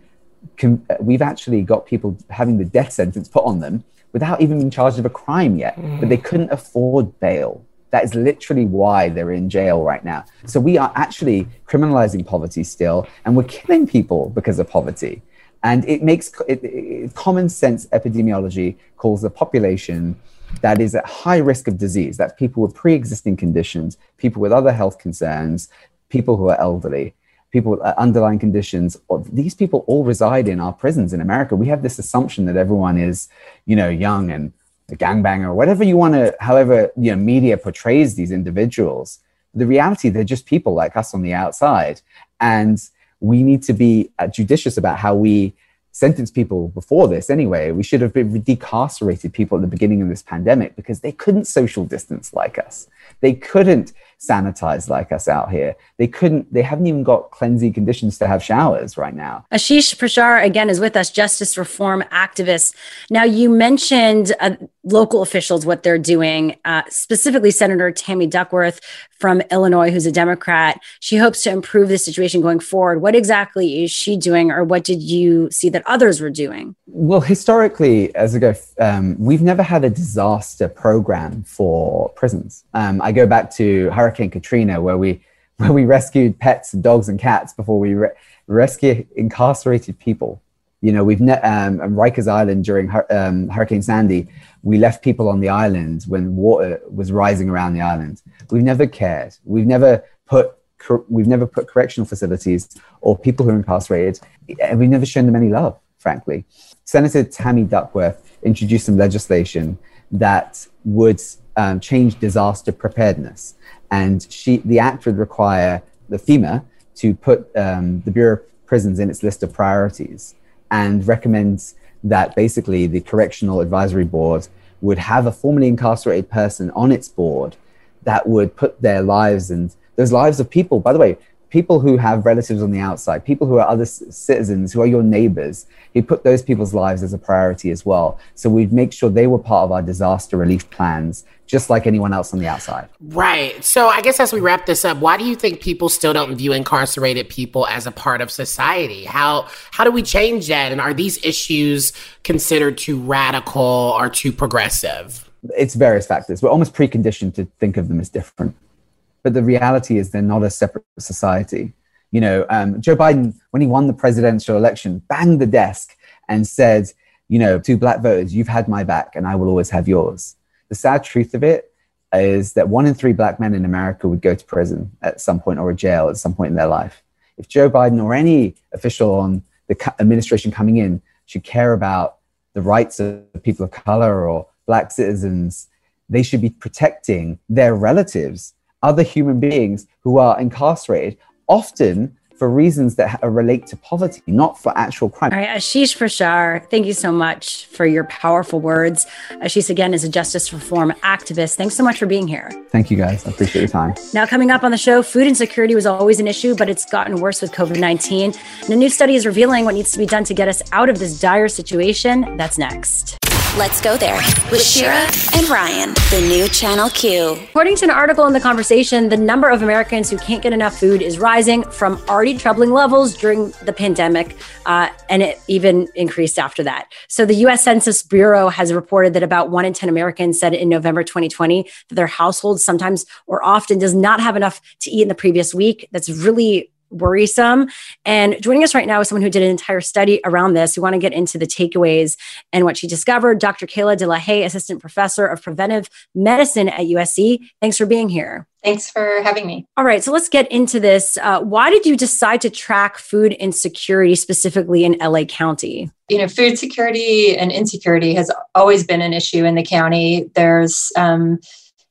we've actually got people having the death sentence put on them without even being charged of a crime yet, mm. but they couldn't afford bail. That is literally why they're in jail right now. So we are actually criminalizing poverty still, and we're killing people because of poverty. And it makes it, it, common sense epidemiology calls the population that is at high risk of disease. That's people with pre existing conditions, people with other health concerns, people who are elderly, people with uh, underlying conditions. These people all reside in our prisons in America. We have this assumption that everyone is, you know, young and a gangbanger, whatever you want to, however, you know, media portrays these individuals. The reality, they're just people like us on the outside. And we need to be uh, judicious about how we sentence people before this anyway. We should have been decarcerated people at the beginning of this pandemic because they couldn't social distance like us. They couldn't sanitize like us out here. They couldn't, they haven't even got cleansing conditions to have showers right now.
Ashish Prashar again is with us, justice reform activist. Now, you mentioned uh, local officials, what they're doing, uh, specifically Senator Tammy Duckworth from Illinois, who's a Democrat. She hopes to improve the situation going forward. What exactly is she doing, or what did you see that others were doing?
Well, historically, as I go, um, we've never had a disaster program for prisons. Um, I go back to Hurricane Katrina, where we where we rescued pets and dogs and cats before we re- rescue incarcerated people. You know, we've ne- um, Rikers Island during um, Hurricane Sandy, we left people on the island when water was rising around the island. We've never cared. We've never put cor- we've never put correctional facilities or people who are incarcerated, and we've never shown them any love. Frankly, Senator Tammy Duckworth introduced some legislation that would um, change disaster preparedness. And she the act would require the FEMA to put um, the Bureau of Prisons in its list of priorities and recommends that basically the Correctional Advisory Board would have a formerly incarcerated person on its board that would put their lives and those lives of people, by the way, people who have relatives on the outside, people who are other citizens, who are your neighbors, he put those people's lives as a priority as well. So we'd make sure they were part of our disaster relief plans, just like anyone else on the outside.
Right. So I guess as we wrap this up, why do you think people still don't view incarcerated people as a part of society? How how do we change that? And are these issues considered too radical or too progressive?
It's various factors. We're almost preconditioned to think of them as different but the reality is they're not a separate society. You know, um, Joe Biden, when he won the presidential election, banged the desk and said, you know, to black voters, you've had my back and I will always have yours. The sad truth of it is that one in three black men in America would go to prison at some point or a jail at some point in their life. If Joe Biden or any official on the administration coming in should care about the rights of people of color or black citizens, they should be protecting their relatives other human beings who are incarcerated, often for reasons that relate to poverty, not for actual crime.
All right, Ashish Prashar, thank you so much for your powerful words. Ashish, again, is a justice reform activist. Thanks so much for being here.
Thank you, guys. I appreciate your time.
Now, coming up on the show, food insecurity was always an issue, but it's gotten worse with COVID 19. And a new study is revealing what needs to be done to get us out of this dire situation. That's next.
Let's go there with Shira and Ryan, the new Channel Q.
According to an article in The Conversation, the number of Americans who can't get enough food is rising from already troubling levels during the pandemic, uh, and it even increased after that. So the US Census Bureau has reported that about one in 10 Americans said in November 2020 that their household sometimes or often does not have enough to eat in the previous week. That's really worrisome. And joining us right now is someone who did an entire study around this. We want to get into the takeaways and what she discovered. Dr. Kayla De La Haye, Assistant Professor of Preventive Medicine at USC. Thanks for being here.
Thanks for having me.
All right, so let's get into this. Uh, why did you decide to track food insecurity specifically in LA County?
You know, food security and insecurity has always been an issue in the county. There's um,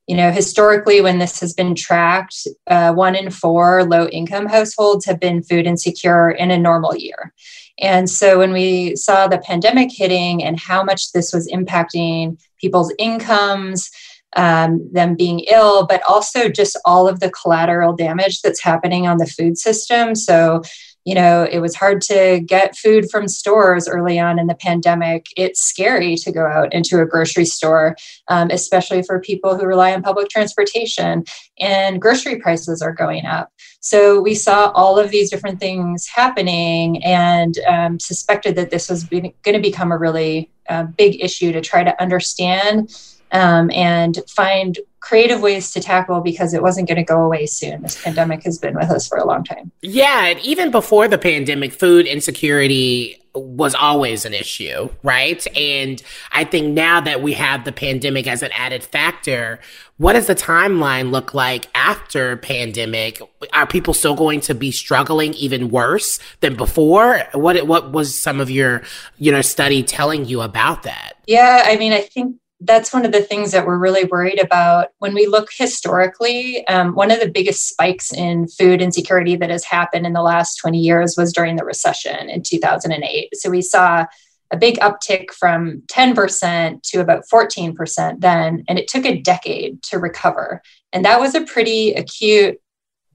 you know, historically, when this has been tracked, uh, one in four low income households have been food insecure in a normal year. And so when we saw the pandemic hitting and how much this was impacting people's incomes, um, them being ill, but also just all of the collateral damage that's happening on the food system. So, you know, it was hard to get food from stores early on in the pandemic. It's scary to go out into a grocery store, um, especially for people who rely on public transportation, and grocery prices are going up. So we saw all of these different things happening and um, suspected that this was going to become a really uh, big issue to try to understand um, and find creative ways to tackle because it wasn't going to go away soon. This pandemic has been with us for a long time.
Yeah, and even before the pandemic, food insecurity was always an issue, right? And I think now that we have the pandemic as an added factor, what does the timeline look like after pandemic? Are people still going to be struggling even worse than before? What what was some of your, you know, study telling you about that?
Yeah, I mean, I think that's one of the things that we're really worried about when we look historically. Um, one of the biggest spikes in food insecurity that has happened in the last 20 years was during the recession in 2008. So we saw a big uptick from 10% to about 14% then, and it took a decade to recover. And that was a pretty acute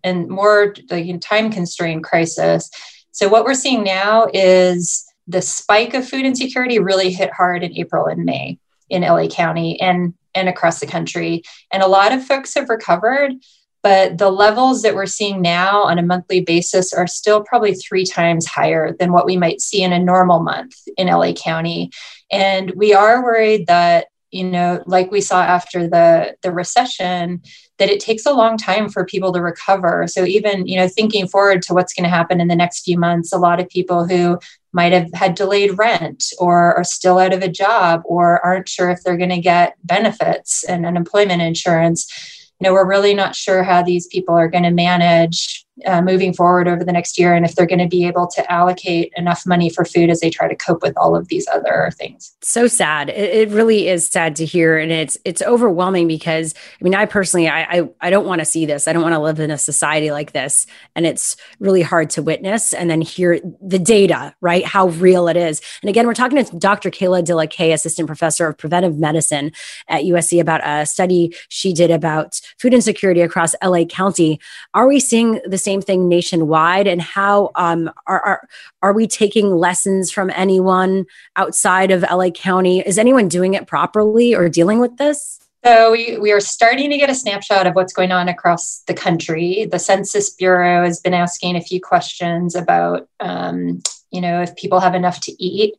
and more like, time constrained crisis. So what we're seeing now is the spike of food insecurity really hit hard in April and May in LA County and and across the country. And a lot of folks have recovered, but the levels that we're seeing now on a monthly basis are still probably three times higher than what we might see in a normal month in LA County. And we are worried that you know like we saw after the the recession that it takes a long time for people to recover so even you know thinking forward to what's going to happen in the next few months a lot of people who might have had delayed rent or are still out of a job or aren't sure if they're going to get benefits and unemployment insurance. You know we're really not sure how these people are going to manage uh, moving forward over the next year and if they're going to be able to allocate enough money for food as they try to cope with all of these other things.
So sad. It, it really is sad to hear and it's it's overwhelming because i mean i personally i i, I don't want to see this. I don't want to live in a society like this and it's really hard to witness and then hear the data right? How real it is. And again we're talking to dr kayla de la Haye, assistant professor of preventive medicine at usc about a study she did about food insecurity across la county. Are we seeing the same thing nationwide and how um, are, are are we taking lessons from anyone outside of LA County? Is anyone doing it properly or dealing with this?
So we, we are starting to get a snapshot of what's going on across the country. The Census Bureau has been asking a few questions about, um, you know, if people have enough to eat.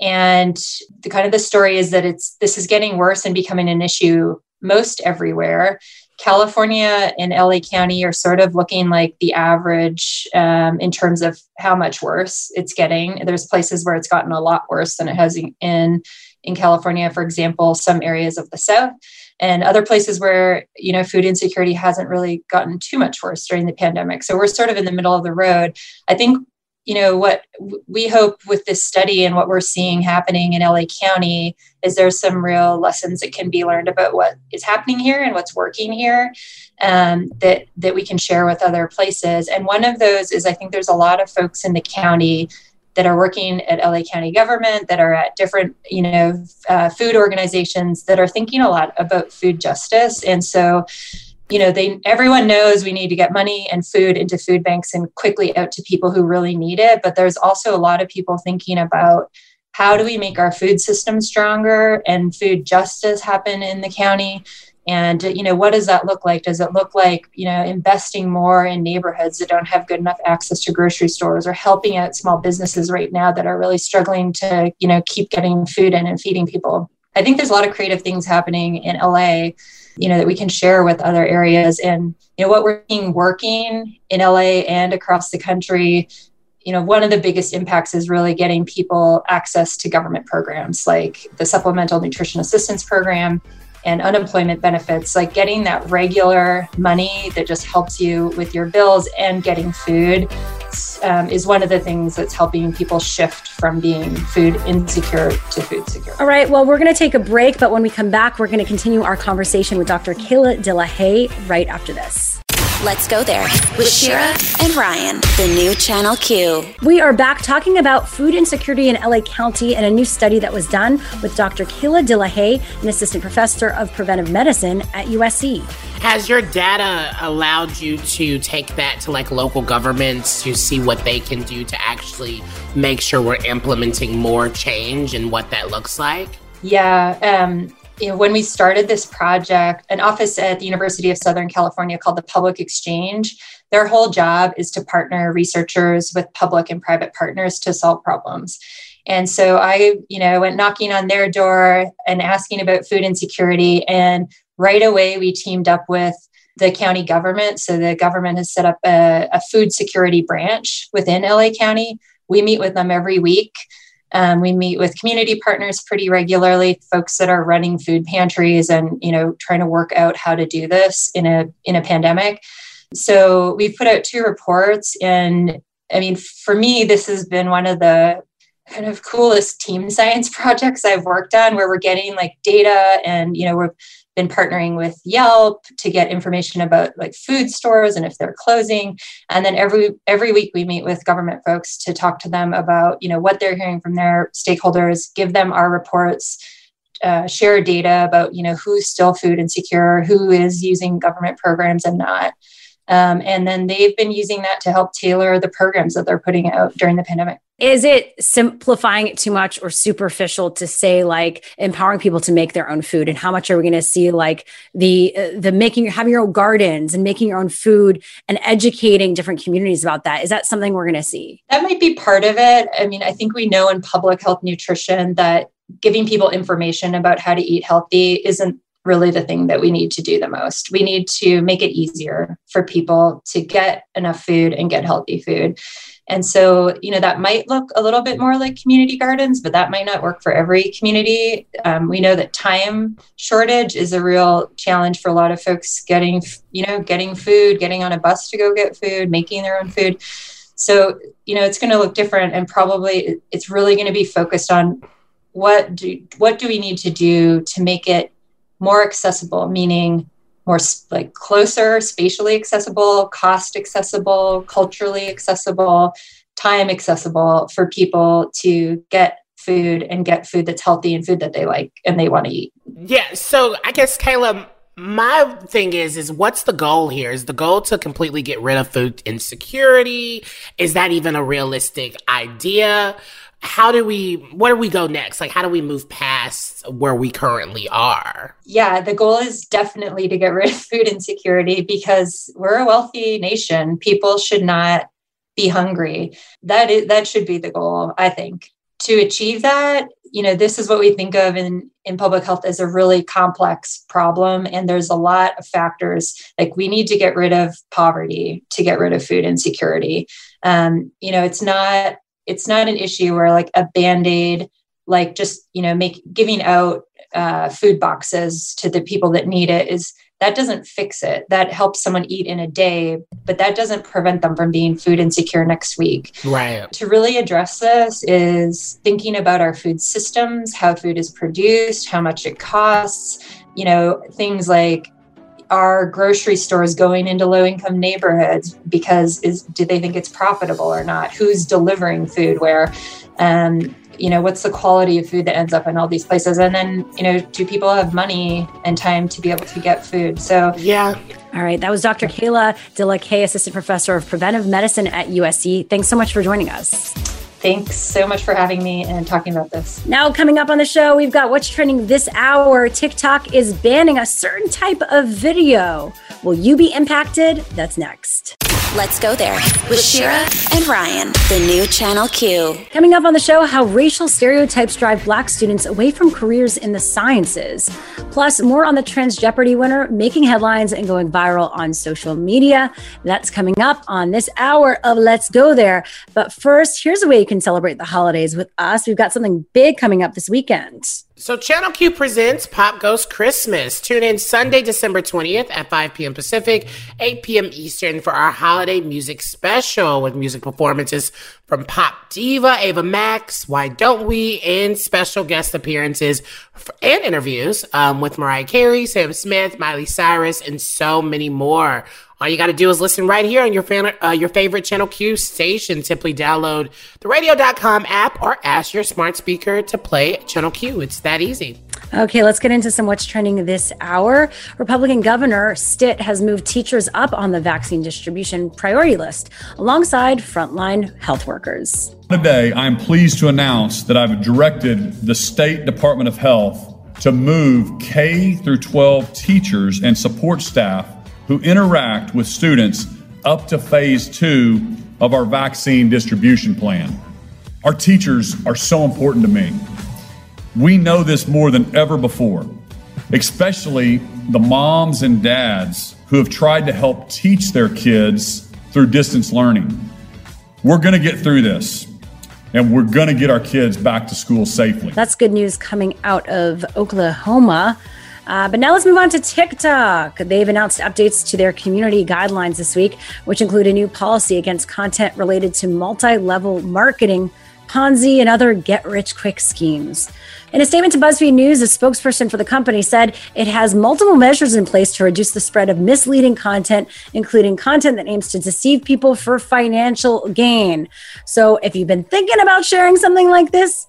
And the kind of the story is that it's this is getting worse and becoming an issue most everywhere. California and LA County are sort of looking like the average um, in terms of how much worse it's getting. There's places where it's gotten a lot worse than it has in in California, for example, some areas of the South, and other places where you know food insecurity hasn't really gotten too much worse during the pandemic. So we're sort of in the middle of the road. I think you know what we hope with this study and what we're seeing happening in LA County is there's some real lessons that can be learned about what is happening here and what's working here um, that that we can share with other places. And one of those is I think there's a lot of folks in the county that are working at LA County government that are at different you know uh, food organizations that are thinking a lot about food justice and so you know they everyone knows we need to get money and food into food banks and quickly out to people who really need it. But there's also a lot of people thinking about how do we make our food system stronger and food justice happen in the county? And you know what does that look like? Does it look like you know investing more in neighborhoods that don't have good enough access to grocery stores or helping out small businesses right now that are really struggling to you know keep getting food in and feeding people? I think there's a lot of creative things happening in la you know that we can share with other areas. And you know what we're seeing working in la and across the country you know one of the biggest impacts is really getting people access to government programs like the supplemental nutrition assistance program and unemployment benefits like getting that regular money that just helps you with your bills and getting food um, is one of the things that's helping people shift from being food insecure to food secure.
All right. Well, we're going to take a break, but when we come back, we're going to continue our conversation with Dr. Kayla De right after this.
Let's go there with Shira and Ryan, the new Channel Q.
We are back talking about food insecurity in LA County and a new study that was done with Dr. Kayla De La Haye, an assistant professor of preventive medicine at USC.
Has your data allowed you to take that to like local governments to see what they can do to actually make sure we're implementing more change and what that looks like?
Yeah. Um, when we started this project, an office at the University of Southern California called the Public Exchange, their whole job is to partner researchers with public and private partners to solve problems. And so I, you know, went knocking on their door and asking about food insecurity. And right away, we teamed up with the county government. So the government has set up a, a food security branch within LA County. We meet with them every week. Um, we meet with community partners pretty regularly, folks that are running food pantries and you know trying to work out how to do this in a in a pandemic. So we've put out two reports, and I mean, for me, this has been one of the kind of coolest team science projects I've worked on, where we're getting like data, and you know we're been partnering with Yelp to get information about like food stores and if they're closing. And then every every week we meet with government folks to talk to them about you know what they're hearing from their stakeholders, give them our reports. Uh, share data about you know who's still food insecure, who is using government programs and not, um, and then they've been using that to help tailor the programs that they're putting out during the pandemic
is it simplifying it too much or superficial to say like empowering people to make their own food? And how much are we going to see like the uh, the making having your own gardens and making your own food and educating different communities about that? Is that something we're going to see?
That might be part of it. I mean i think we know in public health nutrition that giving people information about how to eat healthy isn't really the thing that we need to do the most. We need to make it easier for people to get enough food and get healthy food. And so, you know, that might look a little bit more like community gardens, but that might not work for every community. Um, we know that time shortage is a real challenge for a lot of folks getting, you know, getting food, getting on a bus to go get food, making their own food. So, you know, it's going to look different and probably it's really going to be focused on what do what do we need to do to make it more accessible, meaning more like closer, spatially accessible, cost accessible, culturally accessible, time accessible for people to get food and get food that's healthy and food that they like and they want to eat.
Yeah. So I guess Kayla, my thing is is what's the goal here is the goal to completely get rid of food insecurity is that even a realistic idea how do we where do we go next? Like how do we move past where we currently are?
Yeah the goal is definitely to get rid of food insecurity because we're a wealthy nation. People should not be hungry. That is that should be the goal i think. To achieve that you know this is what we think of in in public health as a really complex problem and there's a lot of factors. Like we need to get rid of poverty to get rid of food insecurity. Um, you know it's not it's not an issue where like a band-aid like just you know make giving out uh, food boxes to the people that need it is that doesn't fix it. That helps someone eat in a day but that doesn't prevent them from being food insecure next week.
Right.
To really address this is thinking about our food systems how food is produced how much it costs you know things like are grocery stores going into low income neighborhoods because is do they think it's profitable or not? Who's delivering food where? Um, you know what's the quality of food that ends up in all these places? And then you know do people have money and time to be able to get food? So
yeah.
All right. That was dr kayla De La Haye assistant professor of preventive medicine at usc thanks so much for joining us
Thanks so much for having me and talking about this.
Now, coming up on the show, we've got what's trending this hour. TikTok is banning a certain type of video. Will you be impacted? That's next.
Let's go there with Shira and Ryan, the new Channel Q.
Coming up on the show, how racial stereotypes drive black students away from careers in the sciences. Plus, more on the Trans Jeopardy winner making headlines and going viral on social media. That's coming up on this hour of Let's Go There. But first, here's a way you can celebrate the holidays with us. We've got something big coming up this weekend.
So, Channel Q presents Pop Goes Christmas. Tune in Sunday, December 20th at 5 p.m. Pacific, 8 p.m. Eastern for our holiday music special with music performances from pop diva Ava Max, Why Don't We, and special guest appearances and interviews um, with Mariah Carey, Sam Smith, Miley Cyrus, and so many more. All you got to do is listen right here on your fan, uh, your favorite Channel Q station. Simply download the radio.com app or ask your smart speaker to play Channel Q. It's that easy.
Okay, let's get into some what's trending this hour. Republican Governor Stitt has moved teachers up on the vaccine distribution priority list alongside frontline health workers.
Today, I'm pleased to announce that I've directed the State Department of Health to move K through 12 teachers and support staff who interact with students up to phase two of our vaccine distribution plan. Our teachers are so important to me. We know this more than ever before, especially the moms and dads who have tried to help teach their kids through distance learning. We're going to get through this and we're going to get our kids back to school safely.
That's good news coming out of Oklahoma. Uh, but now let's move on to TikTok. They've announced updates to their community guidelines this week, which include a new policy against content related to multi level marketing, Ponzi, and other get rich quick schemes. In a statement to BuzzFeed News, a spokesperson for the company said it has multiple measures in place to reduce the spread of misleading content, including content that aims to deceive people for financial gain. So if you've been thinking about sharing something like this,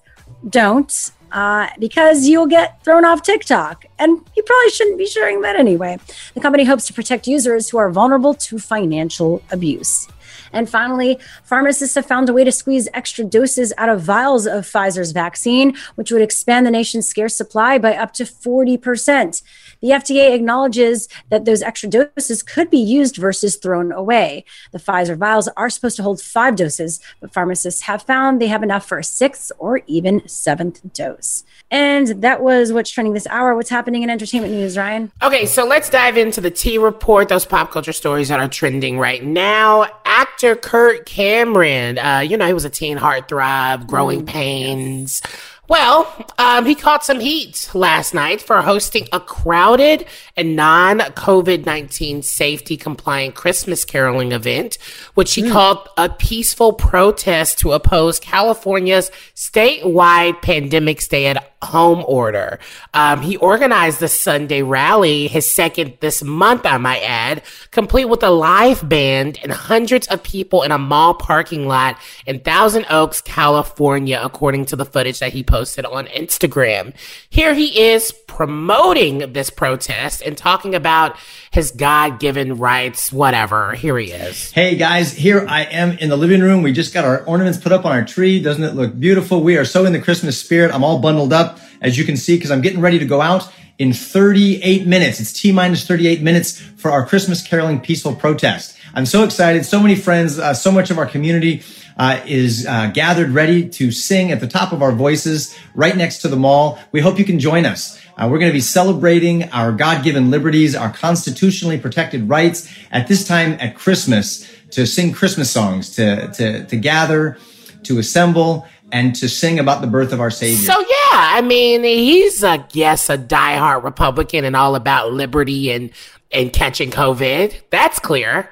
don't. Uh, because you'll get thrown off TikTok. And you probably shouldn't be sharing that anyway. The company hopes to protect users who are vulnerable to financial abuse. And finally, pharmacists have found a way to squeeze extra doses out of vials of Pfizer's vaccine, which would expand the nation's scarce supply by up to 40%. The FDA acknowledges that those extra doses could be used versus thrown away. The Pfizer vials are supposed to hold five doses, but pharmacists have found they have enough for a sixth or even seventh dose. And that was what's trending this hour. What's happening in entertainment news, Ryan?
Okay, so let's dive into the T report, those pop culture stories that are trending right now. Actor Kirk Cameron, uh, you know, he was a teen heartthrob, growing mm, pains. Yes well, um, he caught some heat last night for hosting a crowded and non COVID 19 safety compliant Christmas caroling event, which he mm. called a peaceful protest to oppose California's statewide pandemic stay at home order. Um, he organized the Sunday rally, his second this month, I might add, complete with a live band and hundreds of people in a mall parking lot in Thousand Oaks, California, according to the footage that he posted on Instagram. Here he is promoting this protest and talking about his God given rights, whatever. Here he is.
Hey guys, here I am in the living room. We just got our ornaments put up on our tree. Doesn't it look beautiful? We are so in the Christmas spirit. I'm all bundled up, as you can see, because I'm getting ready to go out in 38 minutes. It's T minus 38 minutes for our Christmas caroling peaceful protest. I'm so excited. So many friends, uh, so much of our community uh, is uh, gathered ready to sing at the top of our voices right next to the mall. We hope you can join us. Uh, we're going to be celebrating our God-given liberties, our constitutionally protected rights at this time at Christmas to sing Christmas songs, to, to, to gather, to assemble, and to sing about the birth of our Savior.
So yeah, I mean, he's a yes, a diehard Republican and all about liberty and and catching COVID. That's clear.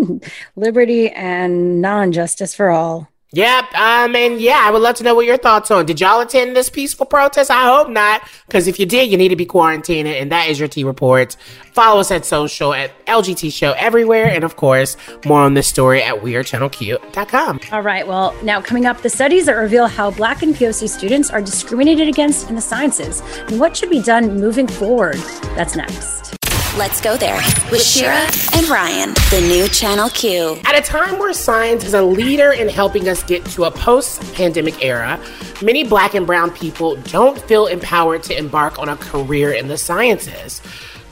liberty and non-justice for all.
Yep. Um, and yeah, I would love to know what your thoughts on. Did y'all attend this peaceful protest? I hope not, because if you did, you need to be quarantined, and that is your T report. Follow us at social at LGT Show everywhere, and of course, more on this story at WeAreChannelQ.com.
All right. Well, now coming up, the studies that reveal how Black and POC students are discriminated against in the sciences, and what should be done moving forward. That's next.
Let's go there with Shira and Ryan, the new Channel Q.
At a time where science is a leader in helping us get to a post pandemic era, many black and brown people don't feel empowered to embark on a career in the sciences.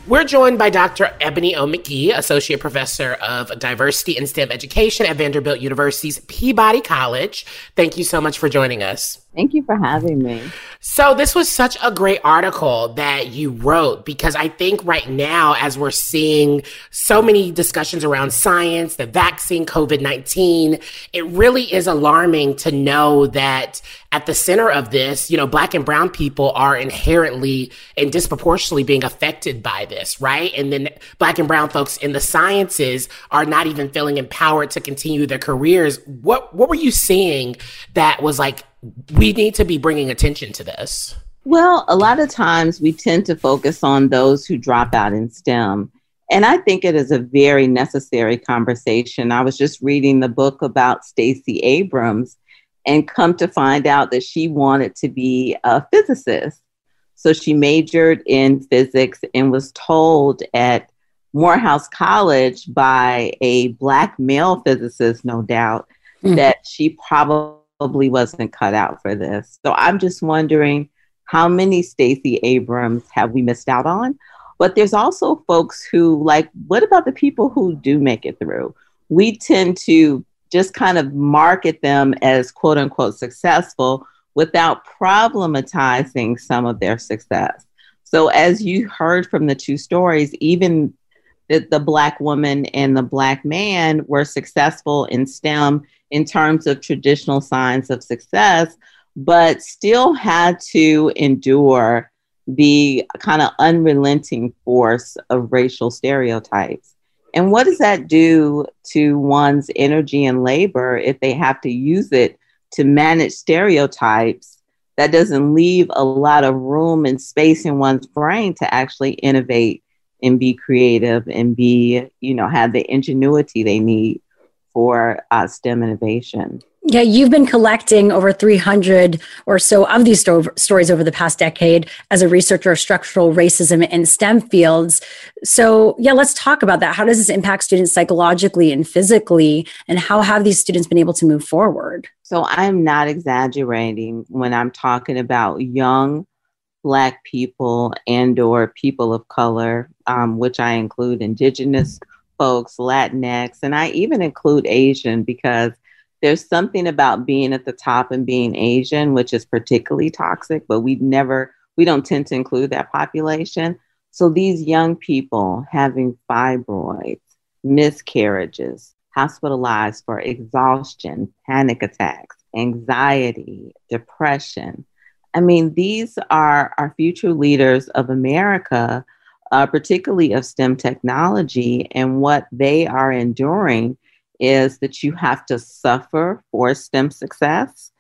We're joined by Dr. Ebony O. McGee, Associate Professor of Diversity and STEM Education at Vanderbilt University's Peabody College. Thank you so much for joining us.
Thank you for having me.
So, this was such a great article that you wrote because I think right now, as we're seeing so many discussions around science, the vaccine, COVID 19, it really is alarming to know that at the center of this, you know, black and brown people are inherently and disproportionately being affected by this, right? And then black and brown folks in the sciences are not even feeling empowered to continue their careers. What, what were you seeing that was like, we need to be bringing attention to this?
Well, a lot of times we tend to focus on those who drop out in STEM. And I think it is a very necessary conversation. I was just reading the book about Stacey Abrams and come to find out that she wanted to be a physicist. So she majored in physics and was told at Morehouse College by a Black male physicist, no doubt, mm-hmm. that she probably wasn't cut out for this. So I'm just wondering how many Stacey Abrams have we missed out on? But there's also folks who, like, what about the people who do make it through? We tend to just kind of market them as quote unquote successful without problematizing some of their success. So, as you heard from the two stories, even the, the Black woman and the Black man were successful in STEM in terms of traditional signs of success, but still had to endure the kind of unrelenting force of racial stereotypes. And what does that do to one's energy and labor if they have to use it to manage stereotypes? That doesn't leave a lot of room and space in one's brain to actually innovate and be creative and be, you know, have the ingenuity they need for uh, STEM innovation.
Yeah, you've been collecting over 300 or so of these sto- stories over the past decade as a researcher of structural racism in STEM fields. So, yeah, let's talk about that. How does this impact students psychologically and physically? And how have these students been able to move forward?
So, I'm not exaggerating when I'm talking about young Black people and or people of color, um, which I include Indigenous folks, Latinx, and I even include Asian because there's something about being at the top and being Asian, which is particularly toxic, but we never, we don't tend to include that population. So these young people having fibroids, miscarriages, hospitalized for exhaustion, panic attacks, anxiety, depression. I mean, these are our future leaders of America, uh, particularly of STEM technology, and what they are enduring is that you have to suffer for STEM success,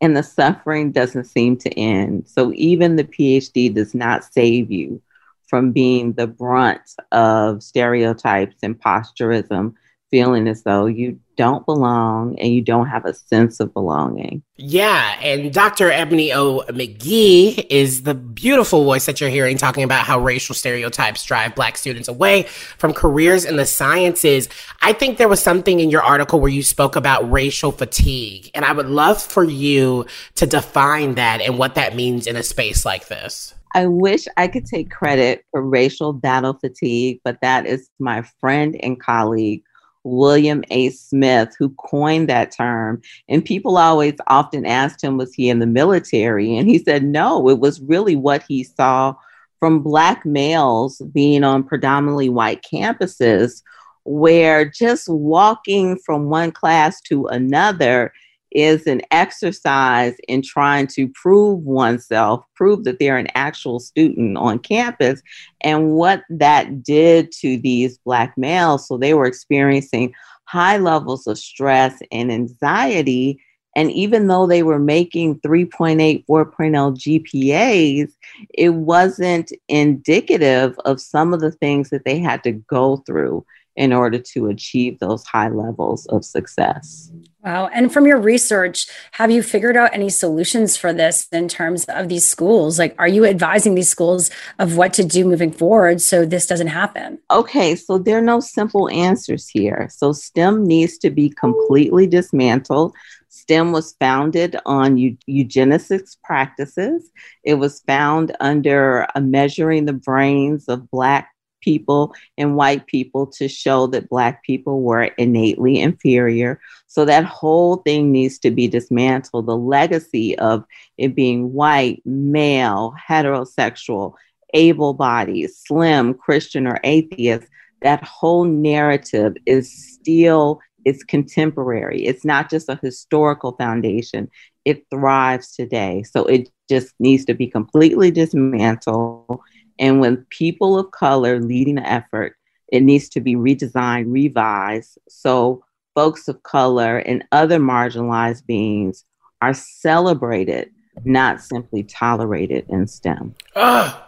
and the suffering doesn't seem to end. So even the PhD does not save you from being the brunt of stereotypes and posturism feeling as though you don't belong and you don't have a sense of belonging.
Yeah, and Dr. Ebony O. McGee is the beautiful voice that you're hearing talking about how racial stereotypes drive black students away from careers in the sciences. I think there was something in your article where you spoke about racial fatigue, and I would love for you to define that and what that means in a space like this.
I wish I could take credit for racial battle fatigue, but that is my friend and colleague William A. Smith, who coined that term. And people always often asked him, was he in the military? And he said, no, it was really what he saw from Black males being on predominantly white campuses, where just walking from one class to another is an exercise in trying to prove oneself, prove that they're an actual student on campus, and what that did to these Black males. So they were experiencing high levels of stress and anxiety. And even though they were making 3.8, 4.0 GPAs, it wasn't indicative of some of the things that they had to go through in order to achieve those high levels of success.
Wow. And from your research, have you figured out any solutions for this in terms of these schools? Like, are you advising these schools of what to do moving forward so this doesn't happen?
Okay. So there are no simple answers here. So STEM needs to be completely dismantled. STEM was founded on eugenics practices. It was found under uh, measuring the brains of Black people and white people to show that Black people were innately inferior. So that whole thing needs to be dismantled. The legacy of it being white, male, heterosexual, able bodied, slim, Christian, or atheist, that whole narrative is still it's contemporary. It's not just a historical foundation. It thrives today. So it just needs to be completely dismantled and when people of color leading the effort, it needs to be redesigned, revised. So folks of color and other marginalized beings are celebrated, not simply tolerated in STEM.
Oh,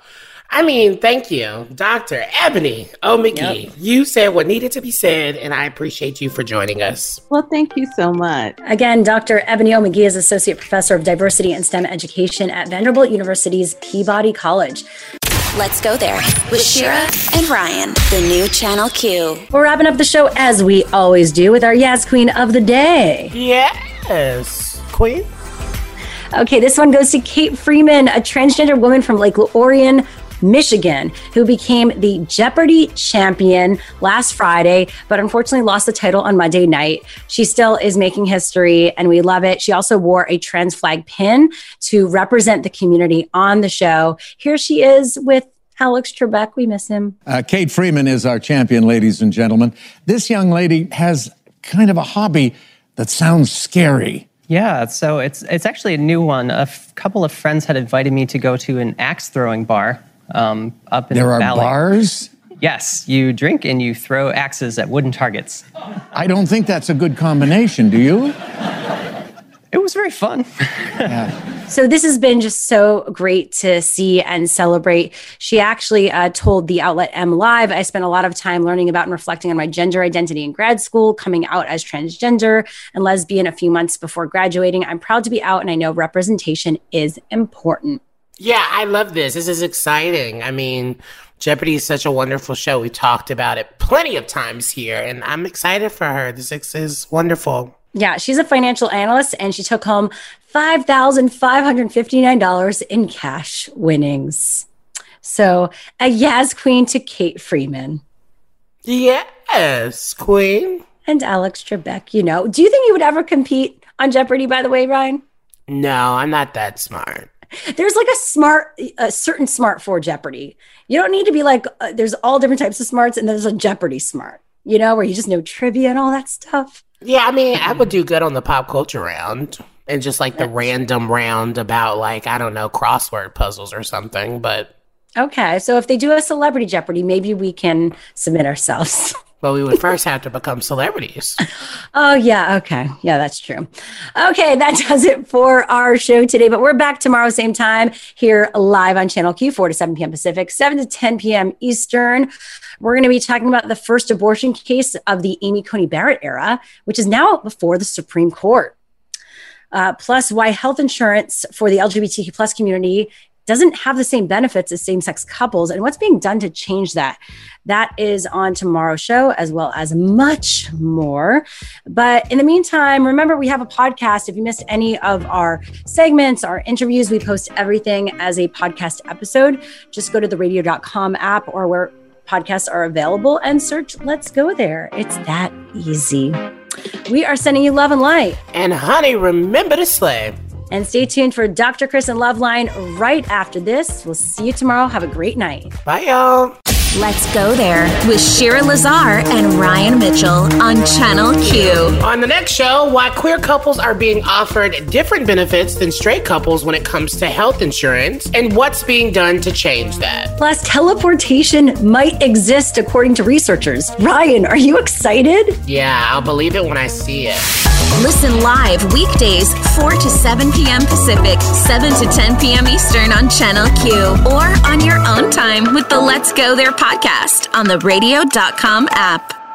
I mean, thank you, Dr. Ebony O. McGee. Yep. You said what needed to be said, and I appreciate you for joining us.
Well, thank you so much.
Again, Dr. Ebony O. McGee is Associate Professor of Diversity and STEM Education at Vanderbilt University's Peabody College.
Let's go there with Shira and Ryan, the new Channel Q.
We're wrapping up the show as we always do with our Yas Queen of the Day.
Yes, Queen.
Okay, this one goes to Kate Freeman, a transgender woman from Lake Orion, Michigan, who became the Jeopardy champion last Friday, but unfortunately lost the title on Monday night. She still is making history and we love it. She also wore a trans flag pin to represent the community on the show. Here she is with Alex Trebek. We miss him.
Uh, Kate Freeman is our champion, ladies and gentlemen. This young lady has kind of a hobby that sounds scary.
Yeah, so it's it's actually a new one. A f- couple of friends had invited me to go to an axe throwing bar um, up in
there
the
are
valley.
bars.
Yes, you drink and you throw axes at wooden targets.
I don't think that's a good combination. Do you?
It was very fun.
yeah.
So this has been just so great to see and celebrate. She actually uh, told the outlet MLive, I spent a lot of time learning about and reflecting on my gender identity in grad school, coming out as transgender and lesbian a few months before graduating. I'm proud to be out and I know representation is important.
Yeah, I love this. This is exciting. I mean, Jeopardy is such a wonderful show. We talked about it plenty of times here, and I'm excited for her. This is wonderful.
Yeah, she's a financial analyst and she took home $5,559 in cash winnings. So, a Yas Queen to Kate Freeman.
Yes, Queen.
And Alex Trebek, you know. Do you think you would ever compete on Jeopardy, by the way, Ryan?
No, I'm not that smart.
There's like a smart, a certain smart for Jeopardy. You don't need to be like, uh, there's all different types of smarts, and there's a Jeopardy smart, you know, where you just know trivia and all that stuff.
Yeah, I mean, I would do good on the pop culture round and just like the random round about like I don't know crossword puzzles or something. But
okay, so if they do a celebrity Jeopardy, maybe we can submit ourselves.
Well, we would first have to become celebrities.
oh, yeah. Okay. Yeah, that's true. Okay. That does it for our show today. But we're back tomorrow, same time, here live on Channel Q, 4 to 7 p.m. Pacific, 7 to 10 p.m. Eastern. We're going to be talking about the first abortion case of the Amy Coney Barrett era, which is now before the Supreme Court. Uh, plus, why health insurance for the LGBTQ plus community doesn't have the same benefits as same sex couples and what's being done to change that. That is on tomorrow's show, as well as much more. But in the meantime, remember we have a podcast. If you missed any of our segments, our interviews, we post everything as a podcast episode. Just go to the radio.com app or where podcasts are available and search Let's Go There. It's that easy. We are sending you love and light.
And honey, remember to slay.
And stay tuned for Dr. Chris and Loveline right after this. We'll see you tomorrow. Have a great night.
Bye, y'all.
Let's go there with Shira Lazar and Ryan Mitchell on Channel Q.
On the next show, why queer couples are being offered different benefits than straight couples when it comes to health insurance and what's being done to change that.
Plus, teleportation might exist according to researchers. Ryan, are you excited?
Yeah, I'll believe it when I see it.
Listen live weekdays 4 to 7 p.m. Pacific, 7 to 10 p.m. Eastern on Channel Q or on your own time with the Let's Go There podcast on the radio.com app.